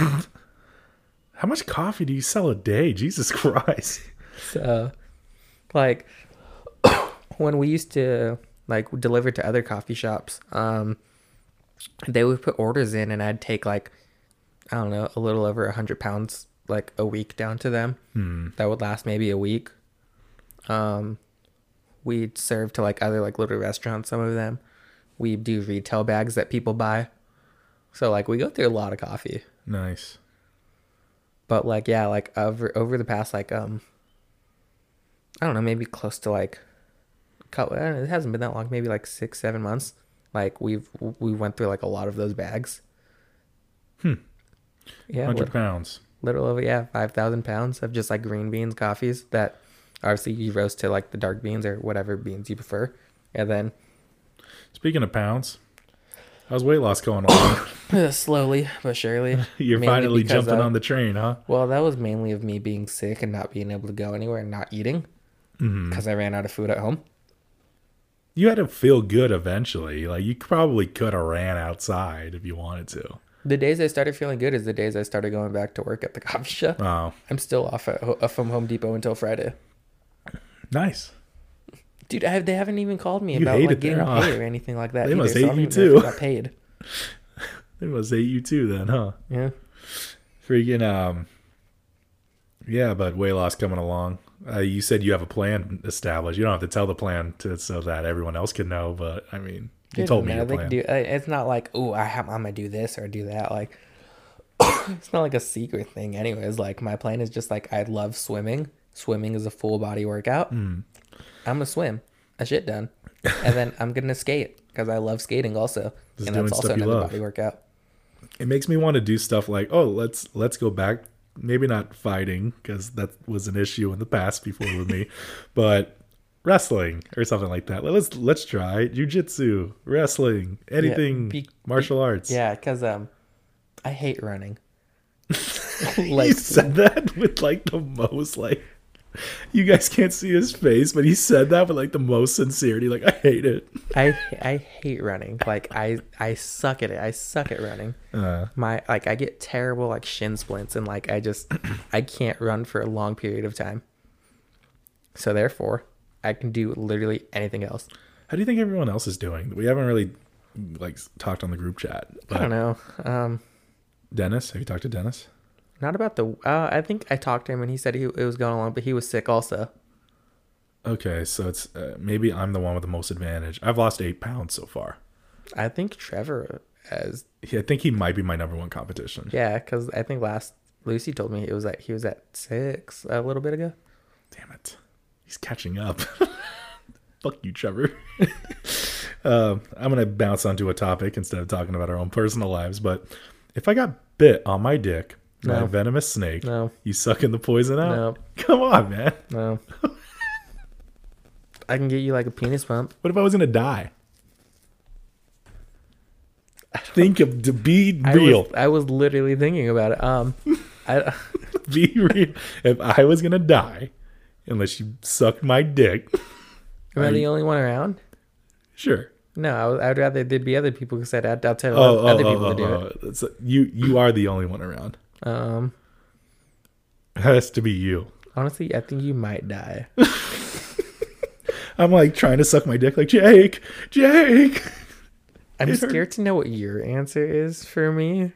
How much coffee do you sell a day? Jesus Christ. So, like, when we used to like deliver to other coffee shops, um, they would put orders in, and I'd take like, I don't know, a little over a hundred pounds like a week down to them. That would last maybe a week. Um, we'd serve to like other like little restaurants. Some of them, we do retail bags that people buy. So like we go through a lot of coffee Nice. but like yeah like over over the past like um i don't know maybe close to like couple, it hasn't been that long maybe like six seven months like we've we went through like a lot of those bags Hmm. yeah Hundred pounds. little over yeah 5000 pounds of just like green beans coffees that obviously you roast to like the dark beans or whatever beans you prefer and then Speaking of pounds, how's weight loss going on? slowly but surely You're mainly finally jumping of- on the train, huh? Well, that was mainly of me being sick and not being able to go anywhere and not eating Mm-hmm. because I ran out of food at home. You had to feel good eventually. Like you probably could have ran outside if you wanted to. The days I started feeling good is the days I started going back to work at the coffee shop. Oh, I'm still off at, off from Home Depot until Friday. nice. Dude, I have, they haven't even called me You about like getting there, huh? paid or anything like that. They either, must hate don't you even know if too. Got paid. They must hate you too then, huh? Yeah. Freaking um Yeah, but weight loss coming along. Uh, you said you have a plan established. You don't have to tell the plan to so that everyone else can know, but I mean, You It told me your plan. Do, it's not like oh I have, I'm gonna do this or do that. Like it's not like a secret thing. Anyways, like my plan is just like I love swimming. Swimming is a full body workout. Hmm. I'm gonna swim, a shit done, and then I'm gonna skate because I love skating also, Just and that's also another love. body workout. it makes me want to do stuff like oh let's let's go back maybe not fighting because that was an issue in the past before with me but wrestling or something like that let's let's try jujitsu wrestling anything be- martial arts Yeah, because um, I hate running. like said that with like the most like you guys can't see his face but he said that with like the most sincerity like i hate it I I hate running. Like I I suck at it. I suck at running. uh, My like I get terrible like shin splints and like I just I can't run for a long period of time. So therefore, I can do literally anything else. how do you think everyone else is doing we haven't really like talked on the group chat I don't know. Um, dennis have you talked to dennis not about the. Uh, I think I talked to him and he said he it was going along, but he was sick also. Okay, so it's uh, maybe I'm the one with the most advantage. I've lost eight pounds so far. I think Trevor has He- I think he might be my number one competition. yeah, because I think last Lucy told me it was at he was at six a little bit ago. Damn it, he's catching up. Fuck you, Trevor. um, I'm gonna bounce onto a topic instead of talking about our own personal lives. But if I got bit on my dick by No. a venomous snake, No. you sucking the poison out? No. Come on, man. No. I can get you like a penis pump. What if I was gonna die? Think of to be I real. was, I was literally thinking about it. Um, I be real. If I was gonna die, unless you sucked my dick, am I the only one around? sure. No, I would, rather there'd be other people because I'd, tell Oh, oh, other oh, people oh, to do oh. It's- you you are the only one around. Um, has to be you. honestly, I think you might die. I'm like trying to suck my dick, like Jake, Jake. I'm It hurt. scared to know what your answer is for me.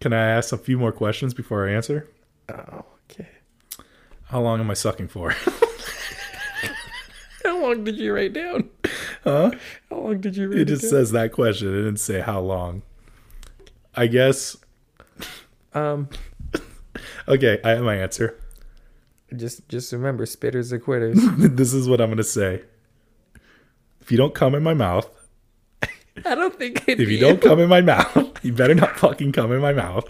Can I ask a few more questions before I answer? Oh, okay. How long am I sucking for? How long did you write down? huh? How long did you write It just down? says that question. It didn't say how long. I guess. Um, Okay, I have my answer. just just remember, spitters are quitters. this is what I'm gonna say. If you don't come in my mouth, I don't think if you don't come in my mouth, you better not fucking come in my mouth.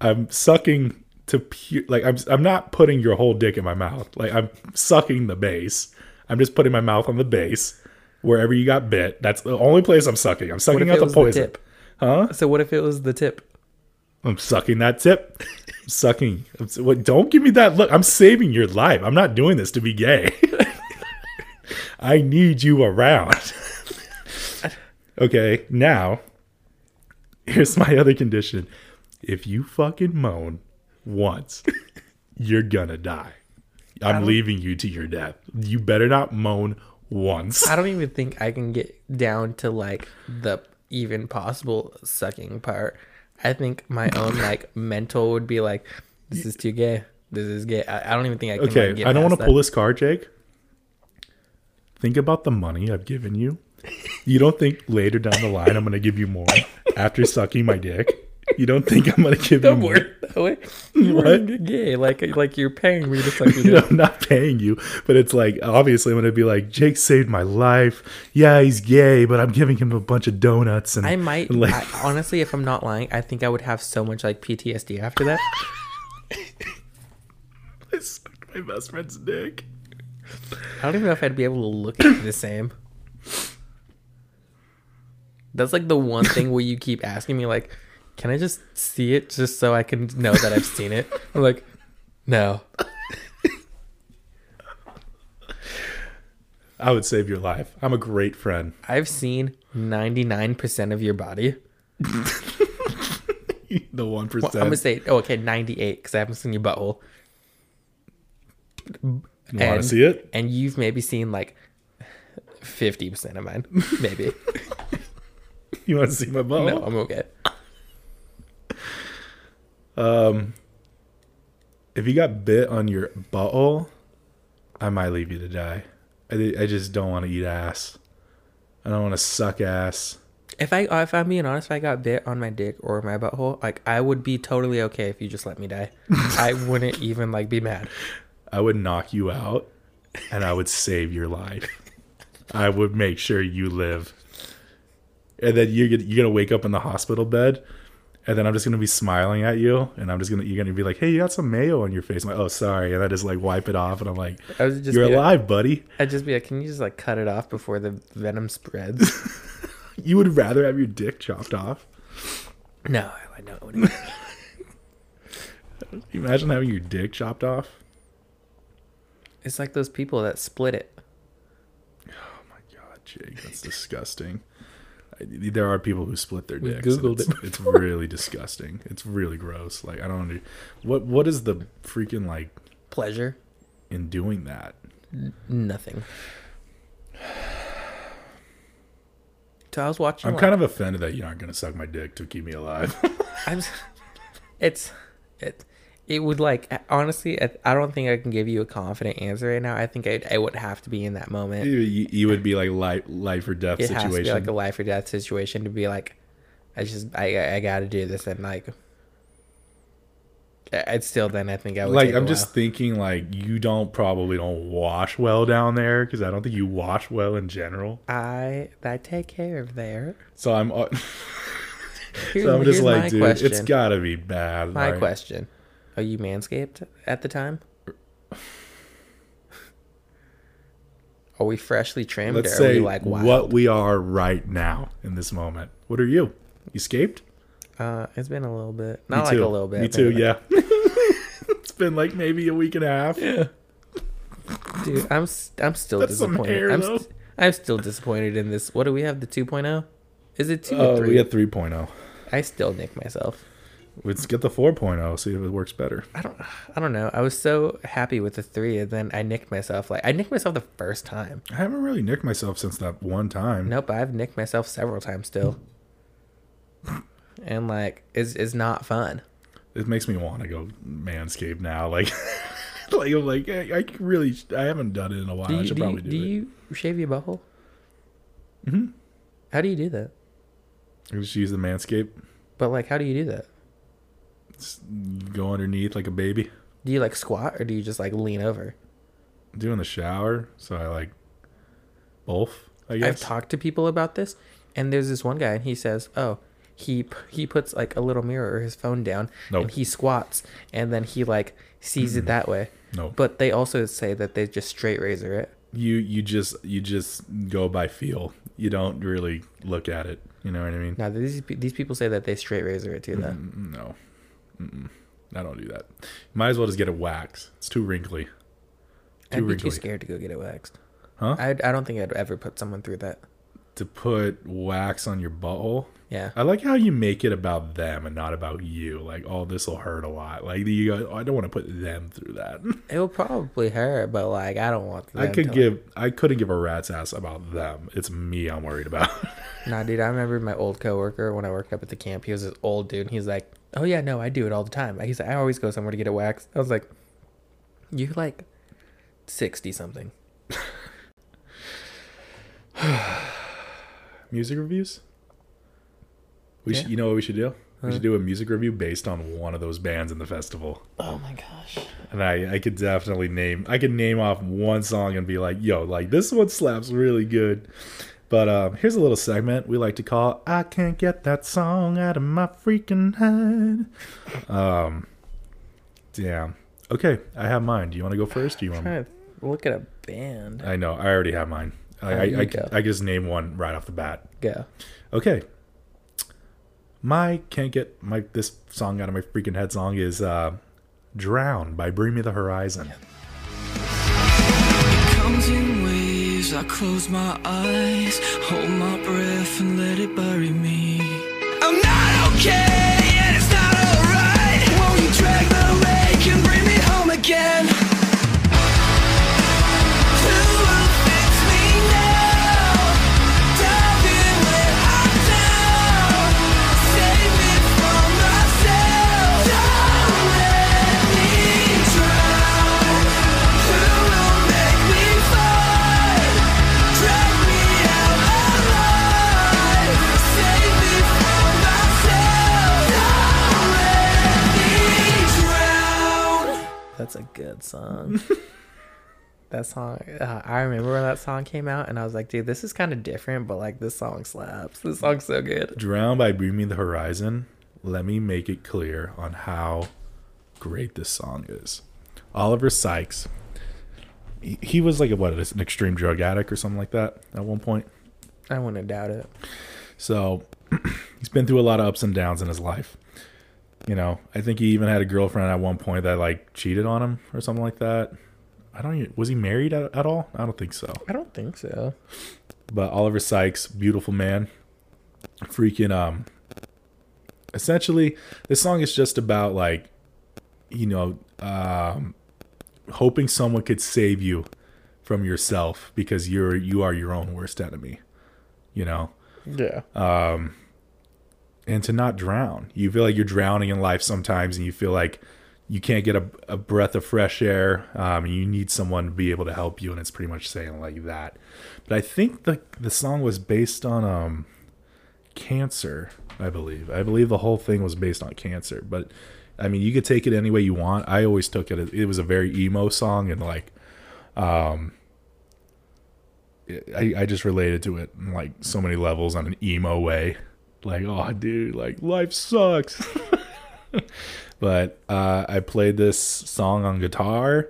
I'm sucking to pu- like I'm I'm not putting your whole dick in my mouth. Like I'm sucking the base. I'm just putting my mouth on the base wherever you got bit. That's the only place I'm sucking. I'm sucking out the poison. the? Huh? So what if it was the tip? I'm sucking that tip. I'm sucking. I'm, what, don't give me that look. I'm saving your life. I'm not doing this to be gay. I need you around. okay, now here's my other condition. If you fucking moan once, you're gonna die. I'm um, leaving you to your death. You better not moan once. I don't even think I can get down to like the even possible sucking part. I think my own like mental would be like, this is too gay. This is gay. I, I don't even think I can. Okay, like, I don't want to pull this card, Jake. Think about the money I've given you. You don't think later down the line I'm going to give you more after sucking my dick? You don't think I'm to give you Don't more? that way. You What? gay. Like like you're paying me to suck your You dick. I'm not paying you, but it's like obviously I'm to be like Jake saved my life. Yeah, he's gay, but I'm giving him a bunch of donuts and I might and, like I, honestly, if I'm not lying, I think I would have so much like PTSD after that. I sucked my best friend's dick. I don't even know if I'd be able to look at it the same. That's like the one thing where you keep asking me, like, can I just see it just so I can know that I've seen it? I'm like, no. I would save your life. I'm a great friend. I've seen 99% of your body. the one Well, I'm gonna say, oh, okay, 98 because I haven't seen your butthole. Want to see it? And you've maybe seen like 50% of mine. Maybe. You want to see my butt? no, I'm okay. Um, if you got bit on your butthole, I might leave you to die. I, I just don't want to eat ass. I don't want to suck ass. If I if I'm being honest, if I got bit on my dick or my butthole, like I would be totally okay if you just let me die. I wouldn't even like be mad. I would knock you out and I would save your life. I would make sure you live. And then you get, you're to wake up in the hospital bed. And then I'm just going to be smiling at you. And I'm just going to, you're going to be like, hey, you got some mayo on your face. I'm like, oh, sorry. And I just like wipe it off. And I'm like, I was just you're like- alive, buddy. I'd just be like, can you just like cut it off before the venom spreads? You would rather have your dick chopped off. no, I know. what it is. Can you imagine having your dick chopped off? It's like those people that split it. Oh my God, Jake, that's disgusting. I, there are people who split their We dicks. and Googled it's, it. It's really disgusting. It's really gross. Like I don't under, what what is the freaking like Pleasure, in doing that? nothing. So I was watching. I'm like- kind of offended that you aren't going to suck my dick to keep me alive. I'm. s- It's it. It would like honestly. I don't think I can give you a confident answer right now. I think I I would have to be in that moment. you, you would be like life life or death It has to be situation. like a life or death situation to be like, I just I I got to do this and like. I'd still then I think I would like I'm just while. thinking like you don't probably don't wash well down there because I don't think you wash well in general. I I take care of there. So I'm uh, so I'm just like, dude, It's got to be bad. My like- question: Are you manscaped at the time? Are we freshly trimmed? Let's or are we say like wild? what we are right now in this moment. What are you? You escaped? Uh, it's been a little bit. Me Not like too. a little bit. Me too. like- Yeah. it's been like maybe a week and a half. Yeah. Dude, I'm s- I'm still That's some disappointed. hair, I'm, st- I'm still disappointed in this. What do we have? The 2.0? Is it 2 Oh, or 3? we had 3.0. I still nick myself. Let's get the 4.0. See if it works better. I don't I don't know. I was so happy with the 3 and then I nicked myself. Like I nicked myself the first time. I haven't really nicked myself since that one time. Nope, I've nicked myself several times still. and like it's it's not fun. It makes me want to go manscape now. Like, like I'm like I, I really I haven't done it in a while. Do I you, should do, you, probably do, do it. you shave your butthole? hmm How do you do that? You just use the manscape. But like how do you do that? Go underneath like a baby. Do you like squat or do you just like lean over? Doing the shower. So I like both. I I've talked to people about this, and there's this one guy, and he says, "Oh, he he puts like a little mirror or his phone down, Nope. and he squats, and then he like sees it that way." no. But they also say that they just straight razor it. you you just you just go by feel. You don't really look at it. You know what I mean? Now these these people say that they straight razor it too. Though Mm, No, Mm-mm. I don't do that. Might as well just get it waxed. It's too wrinkly. I'd be wrinkly. too scared to go get it waxed. Huh? I I don't think I'd ever put someone through that. To put wax on your butthole. Yeah. I like how you make it about them and not about you. Like, oh, this will hurt a lot. Like, you go, oh, I don't want to put them through that. It will probably hurt, but like I don't want. I could to, give, I couldn't give a rat's ass about them. It's me I'm worried about. Nah, dude, I remember my old coworker when I worked up at the camp. He was this old dude. And he's like, "Oh yeah, no, I do it all the time." He's like, "I always go somewhere to get it waxed." I was like, "You're like sixty something." Music reviews. We Yeah. should, you know what we should do? We should do a music review based on one of those bands in the festival. Oh my gosh. And I, I could definitely name, I could name off one song and be like, yo, like this one slaps really good. But um, here's a little segment we like to call "I Can't Get That Song Out of My Freaking Head." Um, damn. Okay, I have mine. Do you want to go first? Do you want? to look at a band. I know. I already have mine. I, Oh, I, I. I just name one right off the bat. Go. Okay. My can't get my this song out of my freaking head song is uh Drown by Bring Me the Horizon. comes in waves. I close my eyes, hold my breath, and let it bury me. I'm not okay, that song, uh, I remember when that song came out, and I was like, dude, this is kind of different, but like this song slaps. This song's so good. Drown by Bring Me the Horizon. Let me make it clear on how great this song is. Oliver Sykes. He, he was like a what? An extreme drug addict or something like that at one point. I wouldn't doubt it. So he's been through a lot of ups and downs in his life. You know, I think he even had a girlfriend at one point that like cheated on him or something like that. I don't. Even, was he married at, at all? I don't think so. I don't think so. But Oliver Sykes, beautiful man, freaking um. Essentially, this song is just about like, you know, um, hoping someone could save you from yourself because you're you are your own worst enemy. You know, Yeah. Um, and to not drown. You feel like you're drowning in life sometimes, and you feel like you can't get a, a breath of fresh air. Um, you need someone to be able to help you, and it's pretty much saying like that. But I think the the song was based on um, cancer. I believe. I believe the whole thing was based on cancer. But I mean, you could take it any way you want. I always took it. as It was a very emo song, and like, um, I, I just related to it in like so many levels on an emo way. Like, oh, dude, like life sucks. but uh, I played this song on guitar.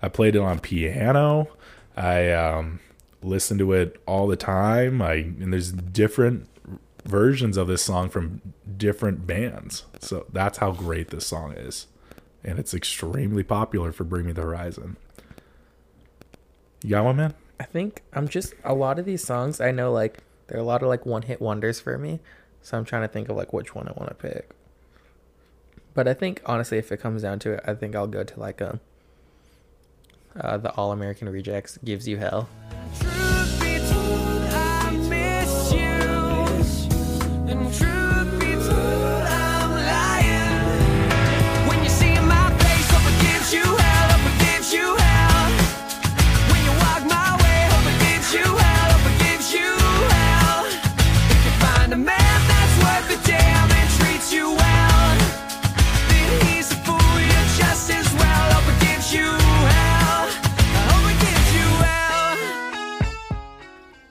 I played it on piano. I um, listened to it all the time. I and there's different versions of this song from different bands. So that's how great this song is, and it's extremely popular for Bring Me the Horizon. You got one, man? I think I'm just a lot of these songs. I know like there are a lot of like one hit wonders for me, so I'm trying to think of like which one I want to pick. But I think honestly, if it comes down to it, I think I'll go to like a uh, the All American Rejects gives you hell.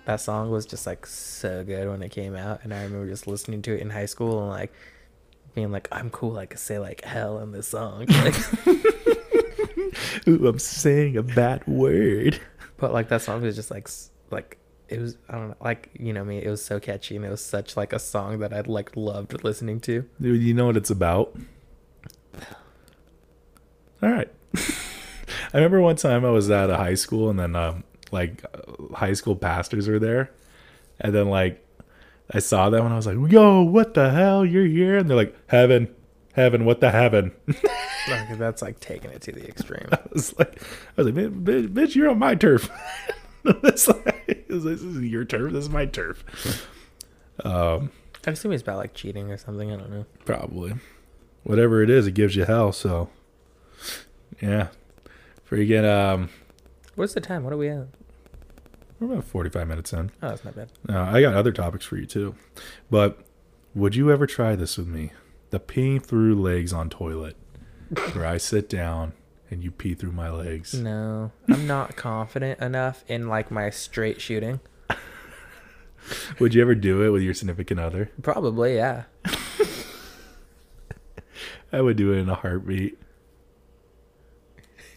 That song was just like so good when it came out, and I remember just listening to it in high school and like being like, I'm cool. I could say like hell in this song. Like, Ooh, I'm saying a bad word. but like that song was just like like it was I don't know like you know me it was so catchy and it was such like a song that I'd like loved listening to. Dude, you know what it's about? All right. I remember one time I was at a high school and then um, like high school pastors were there. And then like I saw them and I was like, "Yo, what the hell? You're here?" And they're like, "Heaven. Heaven, what the heaven?" Like that's like taking it to the extreme. I was like I was like, "Man, "Bitch, bitch you're on my turf." it's like, this is your turf. This is my turf. Um, I assume it's about like cheating or something. I don't know. Probably. Whatever it is, it gives you hell. So, yeah. Freaking, um, What's the time? What are we at? We're about 45 minutes in. Oh, that's not bad. Uh, I got other topics for you too. But would you ever try this with me? The peeing through legs on toilet, where I sit down and you pee through my legs. No, I'm not confident enough in like my straight shooting. Would you ever do it with your significant other? Probably, yeah. I would do it in a heartbeat.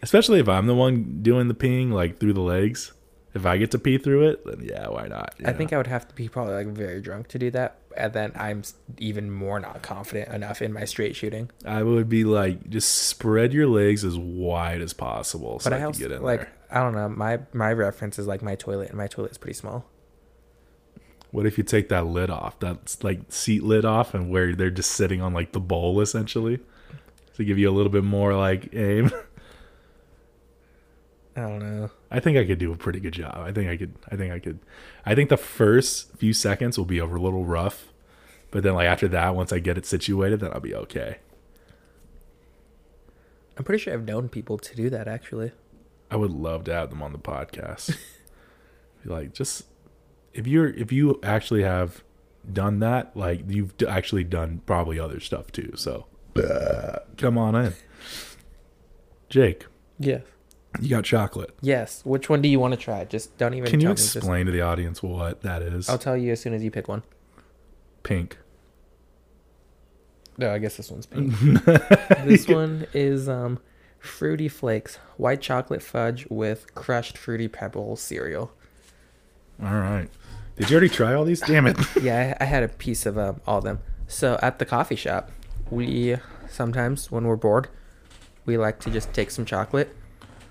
Especially if I'm the one doing the peeing, like through the legs. If I get to pee through it, then yeah, why not? I know? think I would have to be probably like very drunk to do that, and then I'm even more not confident enough in my straight shooting. I would be like, just spread your legs as wide as possible so But I, I also get in like there. I don't know. My my reference is like my toilet, and my toilet is pretty small. What if you take that lid off, that like seat lid off, and where they're just sitting on like the bowl essentially, to give you a little bit more like aim. I don't know. I think I could do a pretty good job. I think I could. I think I could. I think the first few seconds will be a little rough, but then like after that, once I get it situated, then I'll be okay. I'm pretty sure I've known people to do that actually. I would love to have them on the podcast. Like, just if you're if you actually have done that, like you've actually done probably other stuff too. So come on in. Jake, Yes. You got chocolate. Yes. Which one do you want to try? Just don't even. Can you tell me, just- explain to the audience what that is? I'll tell you as soon as you pick one. Pink. No, I guess this one's pink. this one is um, Fruity Flakes, white chocolate fudge with crushed fruity pebbles cereal. All right. Did you already try all these? Damn it. Yeah, I, I had a piece of um, all of them. So at the coffee shop, we sometimes when we're bored, we like to just take some chocolate,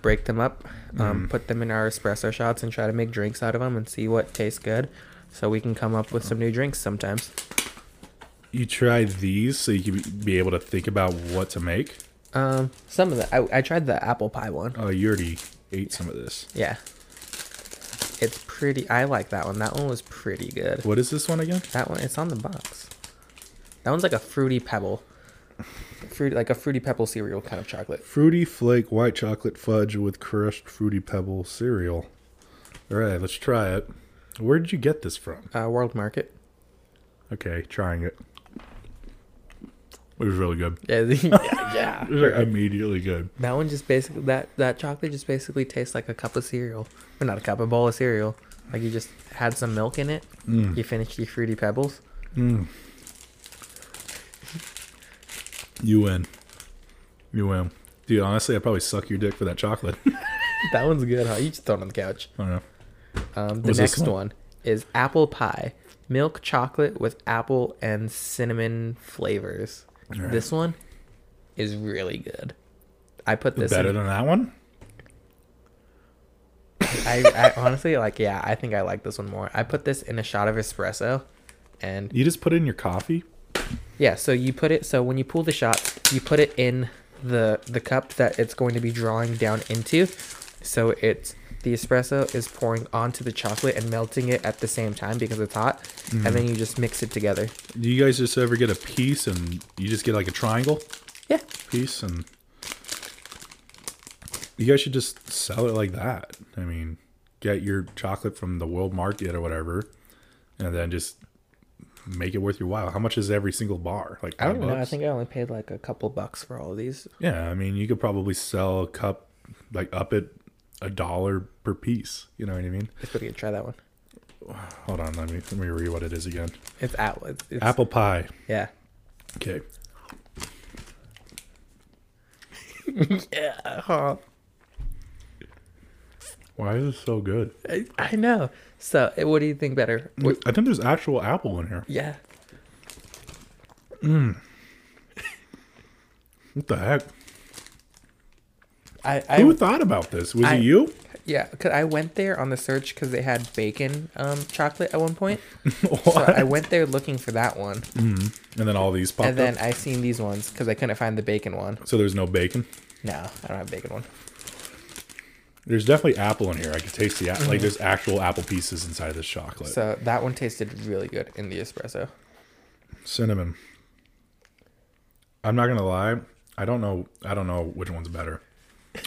break them up, um, put them in our espresso shots, and try to make drinks out of them and see what tastes good. So we can come up with some new drinks sometimes. you try these so you can be- be able to think about what to make? Um, some of the I, I tried the apple pie one. Oh, you already ate some of this. Yeah. It's pretty. I like that one. That one was pretty good. What is this one again? That one, it's on the box. That one's like a fruity pebble, fruit like a fruity pebble cereal kind of chocolate. Fruity Flake white chocolate fudge with crushed fruity pebble cereal. All right, let's try it. Where did you get this from? Uh, World Market. Okay, trying it. It was really good. Yeah, yeah, yeah. It was like immediately good. That one just basically that that chocolate just basically tastes like a cup of cereal, or not a cup, a bowl of cereal. Like you just had some milk in it. You finished your fruity pebbles. You win. You win. Dude, honestly, I'd probably suck your dick for that chocolate. That one's good, huh? You just throw it on the couch. I don't know. Um, the What's this next one? one? is apple pie, milk chocolate with apple and cinnamon flavors. This one is really good. I put this. Better in, than that one? I, I honestly like. Yeah, I think I like this one more. I put this in a shot of espresso, and You just put it in your coffee? Yeah. So you put it. So when you pull the shot, you put it in the the cup that it's going to be drawing down into. So it's the espresso is pouring onto the chocolate and melting it at the same time because it's hot, and then mm. you just mix it together. Do you guys just ever get a piece and you just get like a triangle Yeah. piece and you guys should just sell it like that. I mean, get your chocolate from the world market or whatever and then just make it worth your while. How much is every single bar? Like I don't five know. I think I only paid like a couple bucks for all of these. Yeah, I mean, you could probably sell a cup like up at a dollar per piece. You know what I mean? Pretty good. Try that one. Hold on, let me let me read what it is again. It's apple. It's, it's, Apple pie. Yeah. Okay. Yeah. huh. Why is this so good? I, I know. So, eh, what do you think better? What, I think there's actual apple in here. yeah. What the heck? I, I Who thought about this? Was I- it you? yeah, cause I went there on the search because they had bacon um chocolate at one point. So? I went there looking for that one, and then all these popped and then up. I seen these ones because I couldn't find the bacon one. So there's no bacon. No, I don't have bacon one. There's definitely apple in here. I could taste the a- like. There's actual apple pieces inside of this chocolate. So that one tasted really good in the espresso. Cinnamon. I'm not gonna lie. I don't know. I don't know which one's better.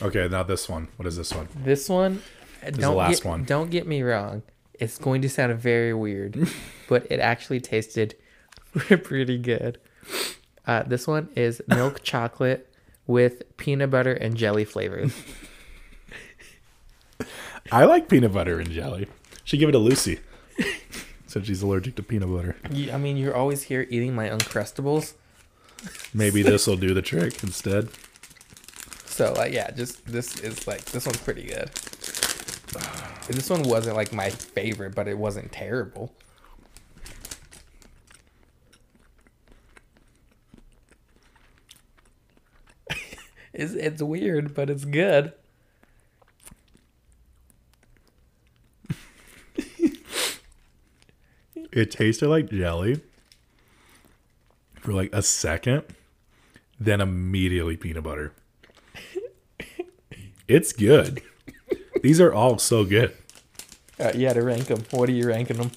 Okay, now this one. What is this one? This one, the don't last get, one. Don't get me wrong. It's going to sound very weird, but it actually tasted pretty good. Uh, this one is milk chocolate with peanut butter and jelly flavors. I like peanut butter and jelly. Should give it to Lucy. Since she's allergic to peanut butter. You- I mean, you're always here eating my Uncrustables. Maybe this will do the trick instead. So, like, yeah, just this is like, this one's pretty good. This one wasn't like my favorite, but it wasn't terrible. it's, it's weird, but it's good. It tasted like jelly for like a second, then immediately peanut butter. It's good. These are all so good. Uh, you had to rank them. What are you ranking them?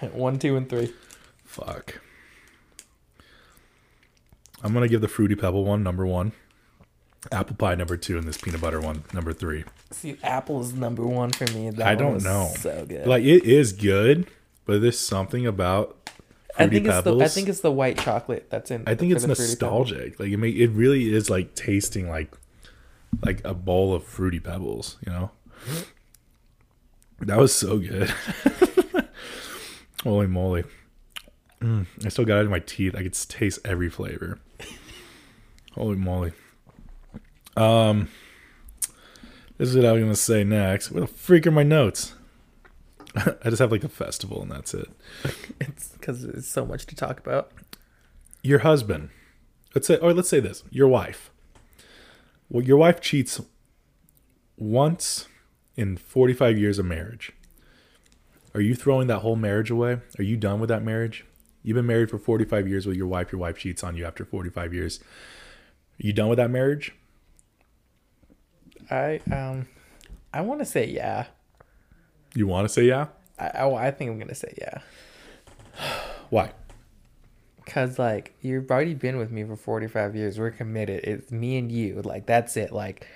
One, two, and three. Fuck. I'm gonna give the fruity pebble one number one, apple pie number two, and this peanut butter one number three. See, apple is number one for me. That I don't know. So good. Like it is good, but there's something about I Fruity think it's the I think it's the white chocolate that's in. I think it's Pebbles. nostalgic. Like it, may, it really is like tasting like like a bowl of fruity pebbles. You know, that was so good. Holy moly! Mm, I still got it in my teeth. I could taste every flavor. Holy moly! Um, this is what I was gonna say next. What the freak are my notes? I just have like a festival and that's it. It's because it's so much to talk about. your husband. Let's say or let's say this. Your wife. Well your wife cheats once in 45 years of marriage. Are you throwing that whole marriage away? Are you done with that marriage? You've been married for 45 years with your wife. Your wife cheats on you after 45 years. Are you done with that marriage I um, I want to say yeah. you want to say yeah I, I I think I'm gonna say yeah. why Cause like you've already been with me for 45 years. We're committed. It's me and you. Like that's it. Like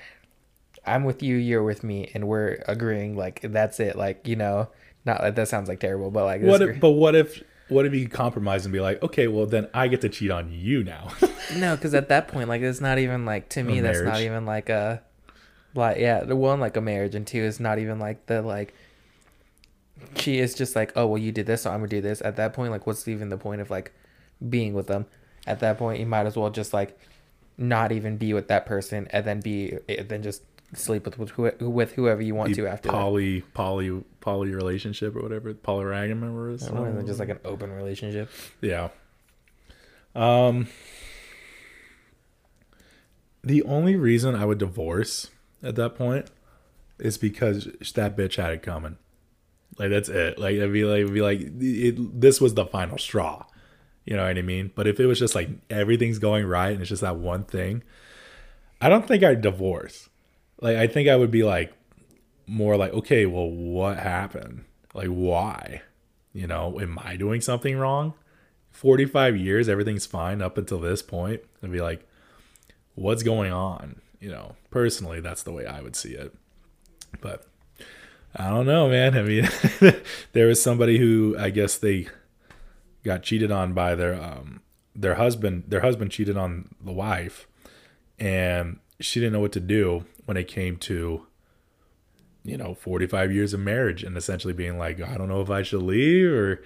I'm with you. You're with me, and we're agreeing. Like that's it. Like you know, not that that sounds like terrible, but like what if, but what if what if you compromise and be like okay well then i get to cheat on you now no, because at that point, like it's not even like to me. That's not even like a like yeah. The one like a marriage, and two is not even like the like. She is just like, oh well, you did this, so I'm gonna do this. At that point, like, what's even the point of like being with them? At that point, you might as well just like not even be with that person, and then be then just sleep with with, with whoever you want Be to after. that. poly poly poly relationship or whatever polyragamy or is Or just like an open relationship. Yeah. Um the only reason I would divorce at that point is because that bitch had it coming. Like that's it. Like it'd be like it'd be like it, this was the final straw. You know what I mean? But if it was just like everything's going right and it's just that one thing, I don't think I'd divorce. Like I think I would be like more like, okay, well, what happened? Like why? You know, am I doing something wrong? 45 years, everything's fine up until this point. And be like, what's going on? You know, personally, that's the way I would see it. But I don't know, man. I mean, there was somebody who I guess they got cheated on by their um their husband. Their husband cheated on the wife, and she didn't know what to do when it came to you know 45 years of marriage and essentially being like i don't know if i should leave or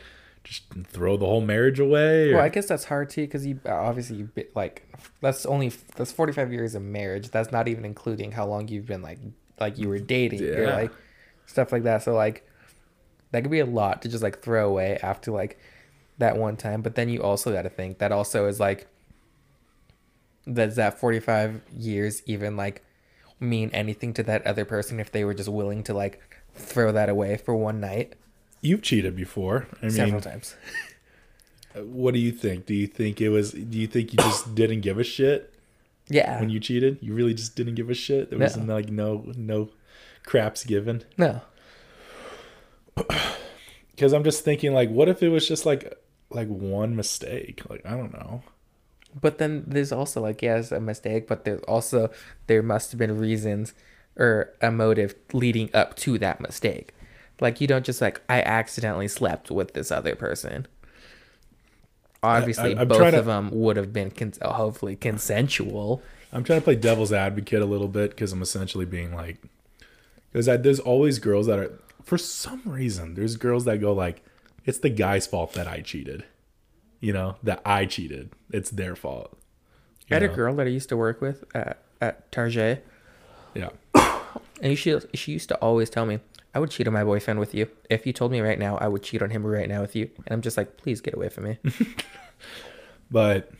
just throw the whole marriage away or, Well, I guess that's hard too because you obviously you bit like that's only that's forty five years of marriage. That's not even including how long you've been like like you were dating or like stuff like that. So like that could be a lot to just like throw away after like that one time. But then you also got to think that also is like does that forty five years even like mean anything to that other person if they were just willing to like throw that away for one night you've cheated before i several mean times? what do you think do you think it was do you think you just didn't give a shit Yeah. when you cheated you really just didn't give a shit there was No. like no no craps given no. because i'm just thinking like what if it was just like like one mistake like i don't know But then there's also like yes a mistake, but there's also there must have been reasons or a motive leading up to that mistake. Like you don't just like I accidentally slept with this other person. Obviously, I- I'm both to- of them would have been cons- uh, hopefully consensual. I'm trying to play devil's advocate a little bit because I'm essentially being like, because there's always girls that are, for some reason, there's girls that go like, it's the guy's fault that I cheated, you know, that I cheated. It's their fault. I had a girl that I used to work with at at Target, Yeah. and she she used to always tell me I would cheat on my boyfriend with you. If you told me right now, I would cheat on him right now with you. And I'm just like, please get away from me. But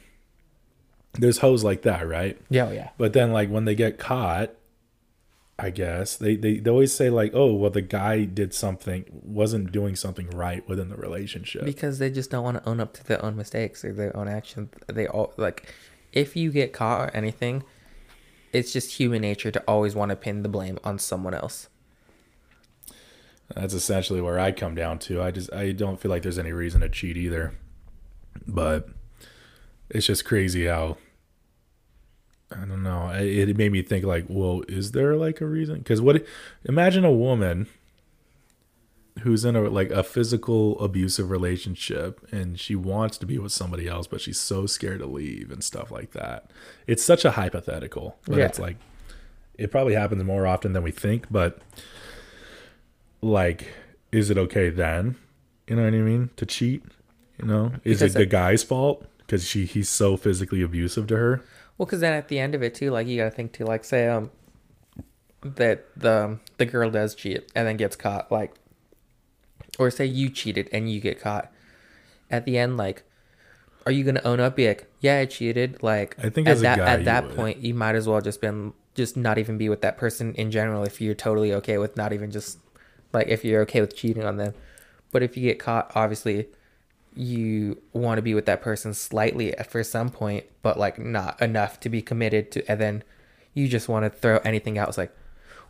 there's hoes like that, right? yeah, oh, yeah. But then like when they get caught, I guess they, they, they always say like, oh, well, the guy did something, wasn't doing something right within the relationship. because they just don't want to own up to their own mistakes or their own actions. They all like, if you get caught or anything, it's just human nature to always want to pin the blame on someone else. That's essentially where I come down to. I just I don't feel like there's any reason to cheat either. But it's just crazy how I don't know. It, it made me think like, well, is there like a reason? Because what? Imagine a woman. who's in a like a physical abusive relationship and she wants to be with somebody else but she's so scared to leave and stuff like that it's such a hypothetical but Yeah. it's like it probably happens more often than we think but like is it okay then you know what i mean to cheat you know is Because it the guy's fault because she he's so physically abusive to her Well, because then at the end of it too, like you gotta think too, like say um that the the girl does cheat and then gets caught, like, or say you cheated and you get caught. At the end, like, are you gonna own up? Be like, yeah, I cheated. Like, I think at as a that guy, at you that would. point, you might as well just been just not even be with that person in general if you're totally okay with not even just like if you're okay with cheating on them. But if you get caught, obviously you want to be with that person slightly for some point, but like not enough to be committed to, and then you just want to throw anything out. It's like,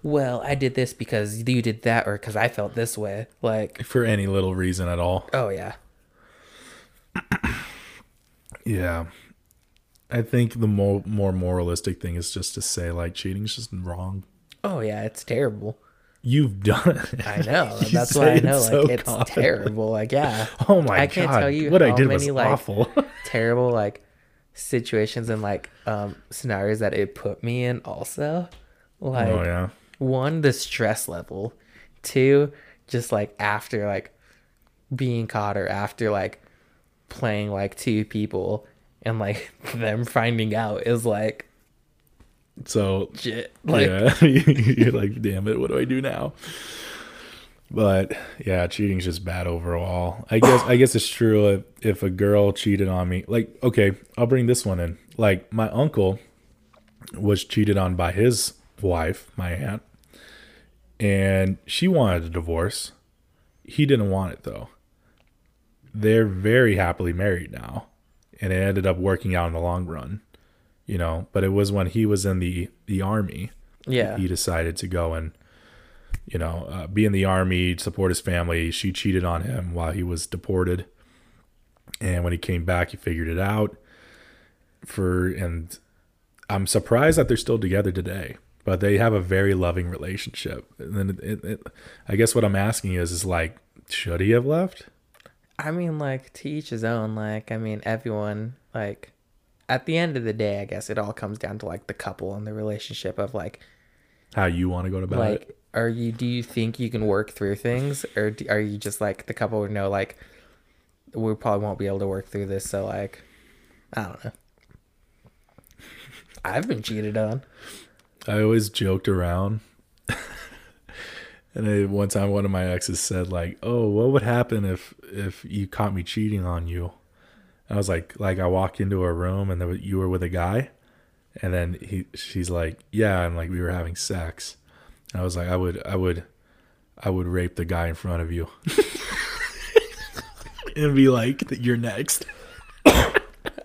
well, I did this because you did that, or because I felt this way. Like, for any little reason at all oh yeah, Yeah. I think the more more moralistic thing is just to say like cheating's just wrong. oh yeah, it's terrible. You've done it. I know. That's why I know. Like so it's confidently. terrible. Like yeah. Oh my god. I can't god. tell you what I how did many was like awful. terrible like situations and like um scenarios that it put me in. Also, like oh yeah. one the stress level two just like after like being caught or after like playing like two people and like them finding out is like So shit like yeah, you're like, damn it, what do I do now? But yeah, cheating's just bad overall. I guess I guess it's true if, if a girl cheated on me. Like, okay, I'll bring this one in. Like my uncle was cheated on by his wife, my aunt, and she wanted a divorce. He didn't want it though. They're very happily married now, and it ended up working out in the long run. You know, but it was when he was in the the army yeah. he decided to go and you know uh, be in the army support his family. She cheated on him while he was deported. And when he came back he figured it out for and i'm surprised that they're still together today but they have a very loving relationship. And then it, it, it, i guess what i'm asking is is like should he have left? I mean, like to each his own. Like, I mean, everyone like at the end of the day, I guess it all comes down to like the couple and the relationship of like, how you want to go about like, it are you? Do you think you can work through things, or do, are you just like the couple would know like we probably won't be able to work through this? So like, I don't know. I've been cheated on. I always joked around. and I, one time, one of my exes said, "Like, oh, what would happen if if you caught me cheating on you?" I was like, "Like I walked into a room and there was, you were with a guy," and then he she's like, "Yeah," and like we were having sex. And I was like, "I would, I would, I would rape the guy in front of you." and be like, "You're next."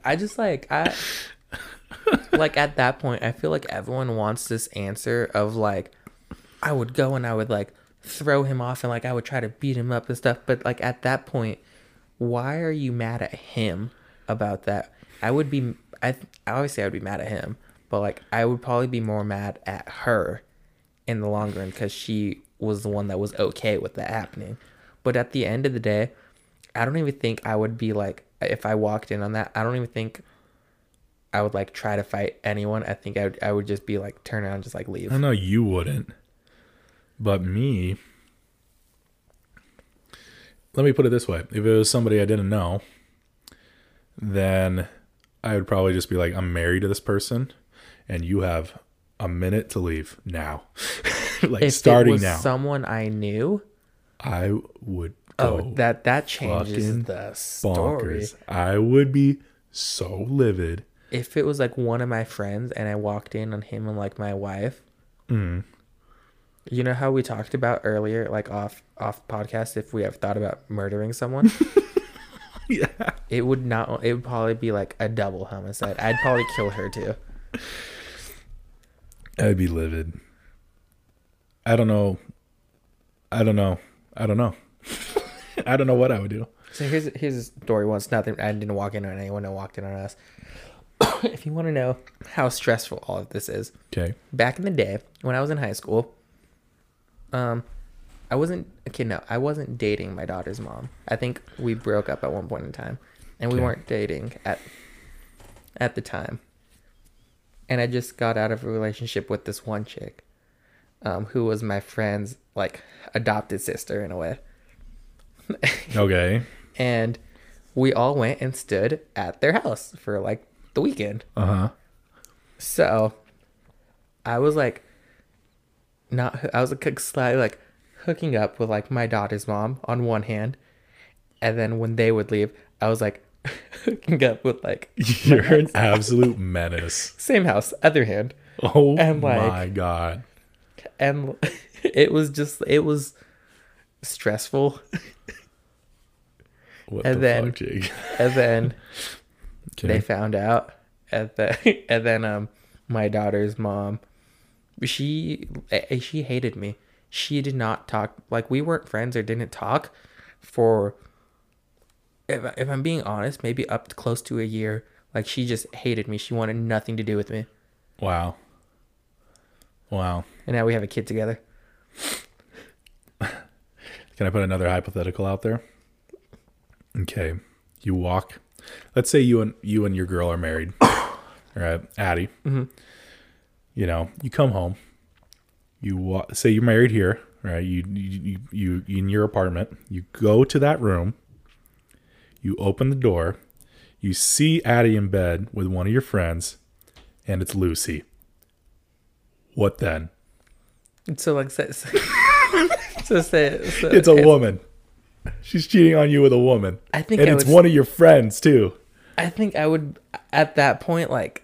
I just like I like at that point I feel like everyone wants this answer of like I would go and I would like throw him off and like I would try to beat him up and stuff but like at that point why are you mad at him about that? I would be I obviously I would be mad at him but like I would probably be more mad at her in the long run cuz she was the one that was okay with that happening. But at the end of the day, I don't even think I would be like if I walked in on that. I don't even think I would like try to fight anyone. I think I would, I would just be like turn around, and just like leave. I know you wouldn't. But me, let me put it this way. If it was somebody I didn't know, then I would probably just be like, I'm married to this person and you have a minute to leave now. like starting now. If starting it was now. someone I knew, I would oh, that that changes the story. bonkers. I would be so livid. If it was like one of my friends and I walked in on him and like my wife, Mm. You know how we talked about earlier, like off off podcast, if we have thought about murdering someone. Yeah. It would not. It would probably be like a double homicide. I'd probably kill her too. I'd be livid. I don't know. I don't know. I don't know. I don't know what I would do. So here's here's a story. Once nothing, I didn't walk in on anyone. I walked in on us. if you want to know how stressful all of this is, Okay. back in the day when I was in high school, um, I wasn't okay. No, I wasn't dating my daughter's mom. I think we broke up at one point in time, and we Okay. weren't dating at at the time. And I just got out of a relationship with this one chick, um, who was my friend's like adopted sister in a way. Okay. And we all went and stood at their house for like the weekend. Uh huh. So I was like, not, I was like slightly like hooking up with like my daughter's mom on one hand. And then when they would leave, I was like hooking up with like You're an absolute menace. same house, other hand. Oh And, like- my god. And it was just, it was stressful. What and the then- fuck, Jake? And then Okay. they found out and then and then um my daughter's mom she eh, she hated me she did not talk like we weren't friends or didn't talk for if, if i'm being honest maybe up to close to a year like she just hated me she wanted nothing to do with me wow. Wow. and now we have a kid together Can I put another hypothetical out there? Okay. You walk. Let's say you and you and your girl are married. right? Addie. You know, you come home. You wa- say you're married here, right? You, you you you in your apartment. You go to that room. You open the door. You see Addie in bed with one of your friends, and it's Lucy. What then? so like so, so, so say so It's a woman. She's cheating on you with a woman. I think and I it's would- one of your friends too. I think I would at that point like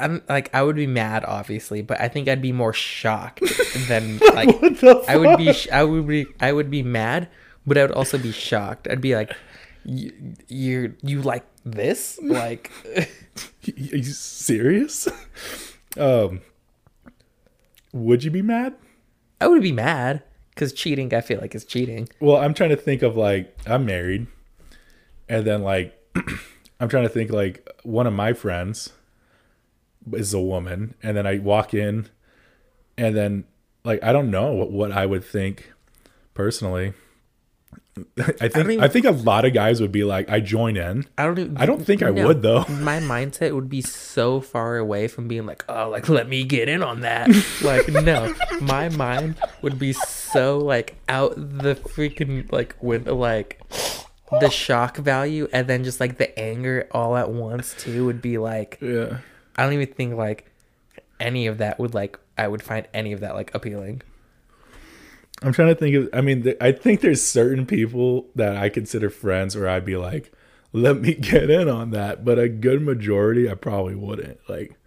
I'm like I would be mad obviously, but I think I'd be more shocked than like I would be sh- I would be I would be mad, but I would also be shocked. I'd be like you you're you like this? Like Are you serious? um, would you be mad? I would be mad cuz cheating I feel like is cheating. Well, I'm trying to think of like I'm married, and then like I'm trying to think like one of my friends is a woman, and then I walk in, and then like I don't know what, what I would think personally. I think I, even- think a lot of guys would be like, I join in. I don't even, I don't think I would, though. My mindset would be so far away from being like, oh, like let me get in on that. like no, my mind would be so like out the freaking like window, like the shock value, and then just like the anger all at once too would be like, Yeah. I don't even think like any of that would like I would find any of that like appealing. I'm trying to think of. I mean, th- I think there's certain people that I consider friends where I'd be like, let me get in on that. But a good majority, I probably wouldn't. Like,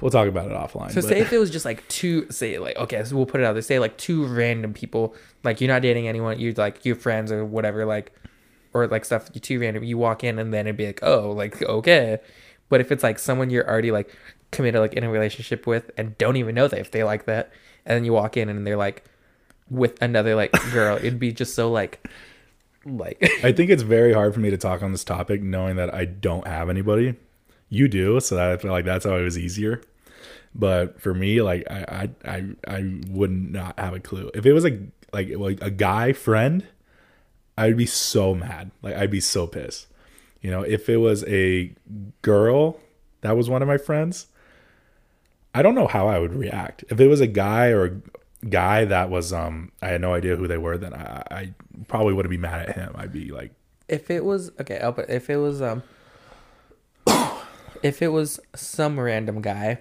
we'll talk about it offline. So but- say if it was just like two, say like okay, so we'll put it out there. Say like two random people, like you're not dating anyone, you're like your friends or whatever, like or like stuff. You two random, you walk in and then it'd be like oh, like okay. But if it's like someone you're already like committed like in a relationship with and don't even know that if they like that, and then you walk in and they're like with another like girl, it'd be just so like like I think it's very hard for me to talk on this topic knowing that I don't have anybody. You do, so I feel like that's how it was easier. But for me, like I, I, I, I would not have a clue. If it was a like like a guy friend, I'd be so mad. Like I'd be so pissed. You know, if it was a girl that was one of my friends, I don't know how I would react. If it was a guy or a guy that was um I had no idea who they were, then I, I probably wouldn't be mad at him. I'd be like, if it was okay, put if it was um if it was some random guy,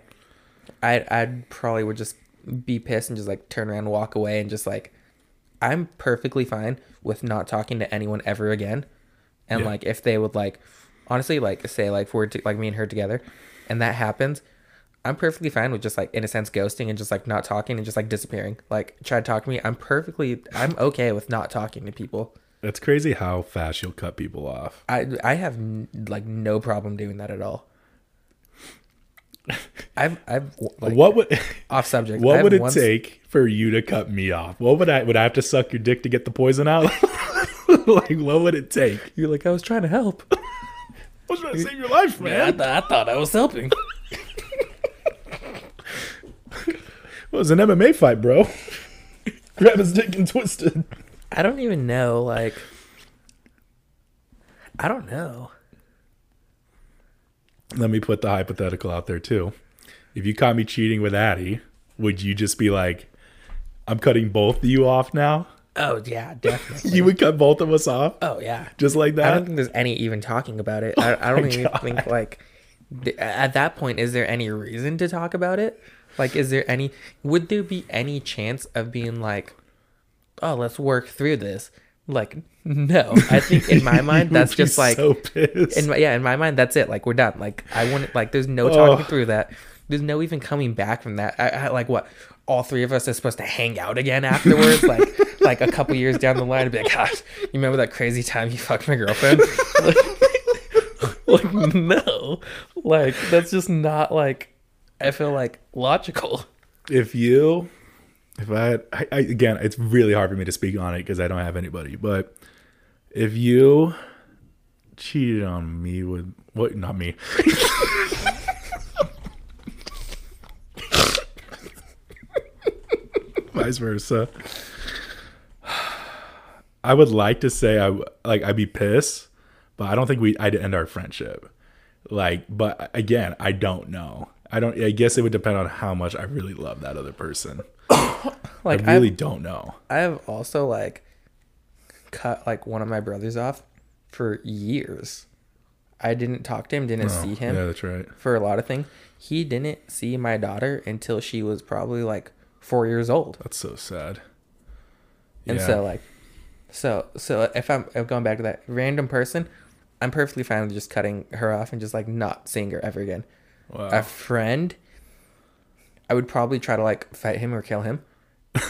I I'd probably would just be pissed and just like turn around, walk away, and just like I'm perfectly fine with not talking to anyone ever again. And Yeah. like if they would like honestly like say like we're to, like me and her together, and that happens. I'm perfectly fine with just like in a sense ghosting and just like not talking and just like disappearing. Like try to talk to me. I'm perfectly I'm okay with not talking to people. It's crazy how fast you'll cut people off. I I have n- like no problem doing that at all. I've I've like, what would off subject. what would it once- take for you to cut me off? What would I would I have to suck your dick to get the poison out? like what would it take? You're like I was trying to help. I was trying to save your life, Man, I, th- I thought I was helping. It was an MMA fight, bro. Grab his dick and twist it. I don't even know. Like, I don't know. Let me put the hypothetical out there too. If you caught me cheating with Addie, would you just be like, I'm cutting both of you off now? Oh yeah, definitely. You would cut both of us off? oh yeah. Just like that. I don't think there's any even talking about it. Oh I, I don't even God. think like th- at that point is there any reason to talk about it? Like is there any would there be any chance of being like oh, let's work through this? Like no. I think in my mind that's just like so in my, yeah, in my mind that's it. Like we're done. Like I wouldn't like there's no talking Ugh. through that. There's no even coming back from that. I, I like what all three of us are supposed to hang out again afterwards, like like a couple years down the line, and be like, "Gosh, you remember that crazy time you fucked my girlfriend?" like, like, no, like that's just not like I feel like logical. if you if i I, I again it's really hard for me to speak on it because i don't have anybody but if you cheated on me with what not me vice versa i would like to say I like i'd be pissed but i don't think we i'd end our friendship like but again i don't know i don't i guess it would depend on how much i really love that other person Like i really I've, don't know I've also like cut like one of my brothers off for years. I didn't talk to him, didn't oh, see him. Oh, yeah that's right for a lot of things. He didn't see my daughter until she was probably like four years old. that's so sad And Yeah. so like so so if I'm if going back to that random person, I'm perfectly fine with just cutting her off and just like not seeing her ever again. wow. A friend I would probably try to like fight him or kill him.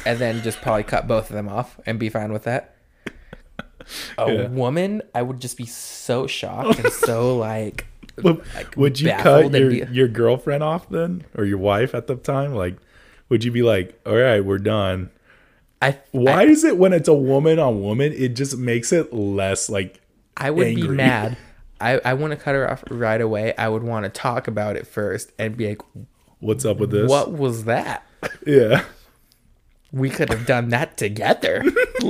And then just probably cut both of them off and be fine with that. A Yeah. woman, I would just be so shocked and so like Would- like, would you cut your, be- your girlfriend off then or your wife at the time like would you be like all right we're done I why is it when it's a woman on woman it just makes it less like I would be mad. I, I want to cut her off right away. I would want to talk about it first and be like, what's up with this what was that? yeah We could have done that together.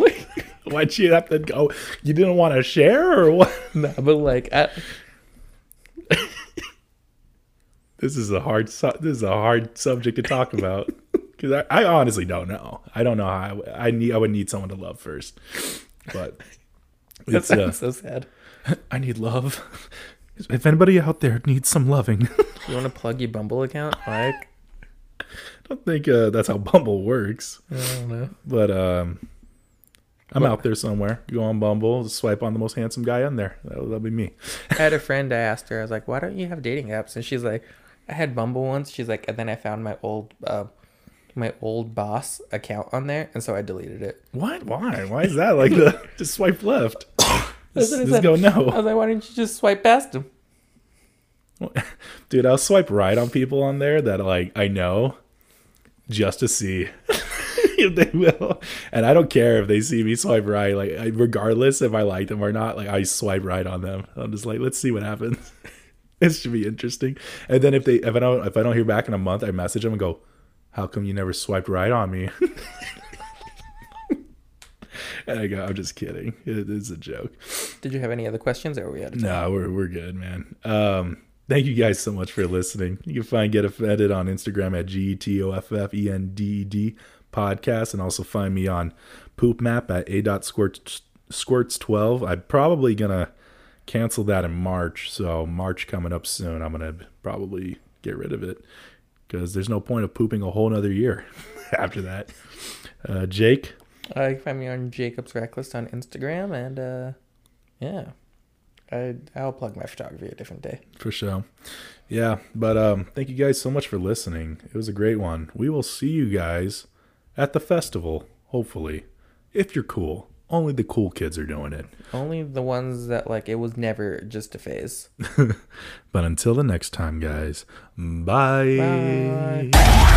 why'd you have to go you didn't want to share or what No, but like, I, this is a hard su- this is a hard subject to talk about because I, I honestly don't know i don't know how I, I need i would need someone to love first but it's uh, so sad. i need love if anybody out there needs some loving You want to plug your Bumble account? Like, I don't think uh, that's how Bumble works, I don't know. but um, I'm out there somewhere. Go on Bumble, swipe on the most handsome guy on there. That'll, that'll be me. I had a friend. I asked her. I was like, "Why don't you have dating apps?" And she's like, "I had Bumble once." She's like, and then I found my old, uh, my old boss account on there, and so I deleted it. What? Why? Why is that like the just swipe left? That's Just, what I just said. go I was like, "Why didn't you just swipe past him?" dude. I'll swipe right on people on there that like I know, just to see if they will. And I don't care if they see me swipe right. Like I, regardless if I like them or not, like I swipe right on them. I'm just like, let's see what happens. it should be interesting. And then if they if I don't if I don't hear back in a month, I message them and go, "How come you never swiped right on me?" and I go, "I'm just kidding. It is a joke." Did you have any other questions, or were we out of time? No, we're we're good, man. Um, thank you guys so much for listening. You can find Get Offended on Instagram at G E T O F F E N D E D podcast, and also find me on Poop Map at A dot squirts squirts twelve. I'm probably gonna cancel that in March, so March coming up soon. I'm gonna probably get rid of it because there's no point of pooping a whole nother year after that. Uh, Jake, Uh, you can find me on Jacob's Reckless on Instagram, and uh, yeah, I I'll plug my photography a different day. For sure. Yeah, but um thank you guys so much for listening. It was a great one. We will see you guys at the festival, hopefully. If you're cool. Only the cool kids are doing it. Only the ones that like it was never just a phase. But until the next time, guys. Bye. Bye.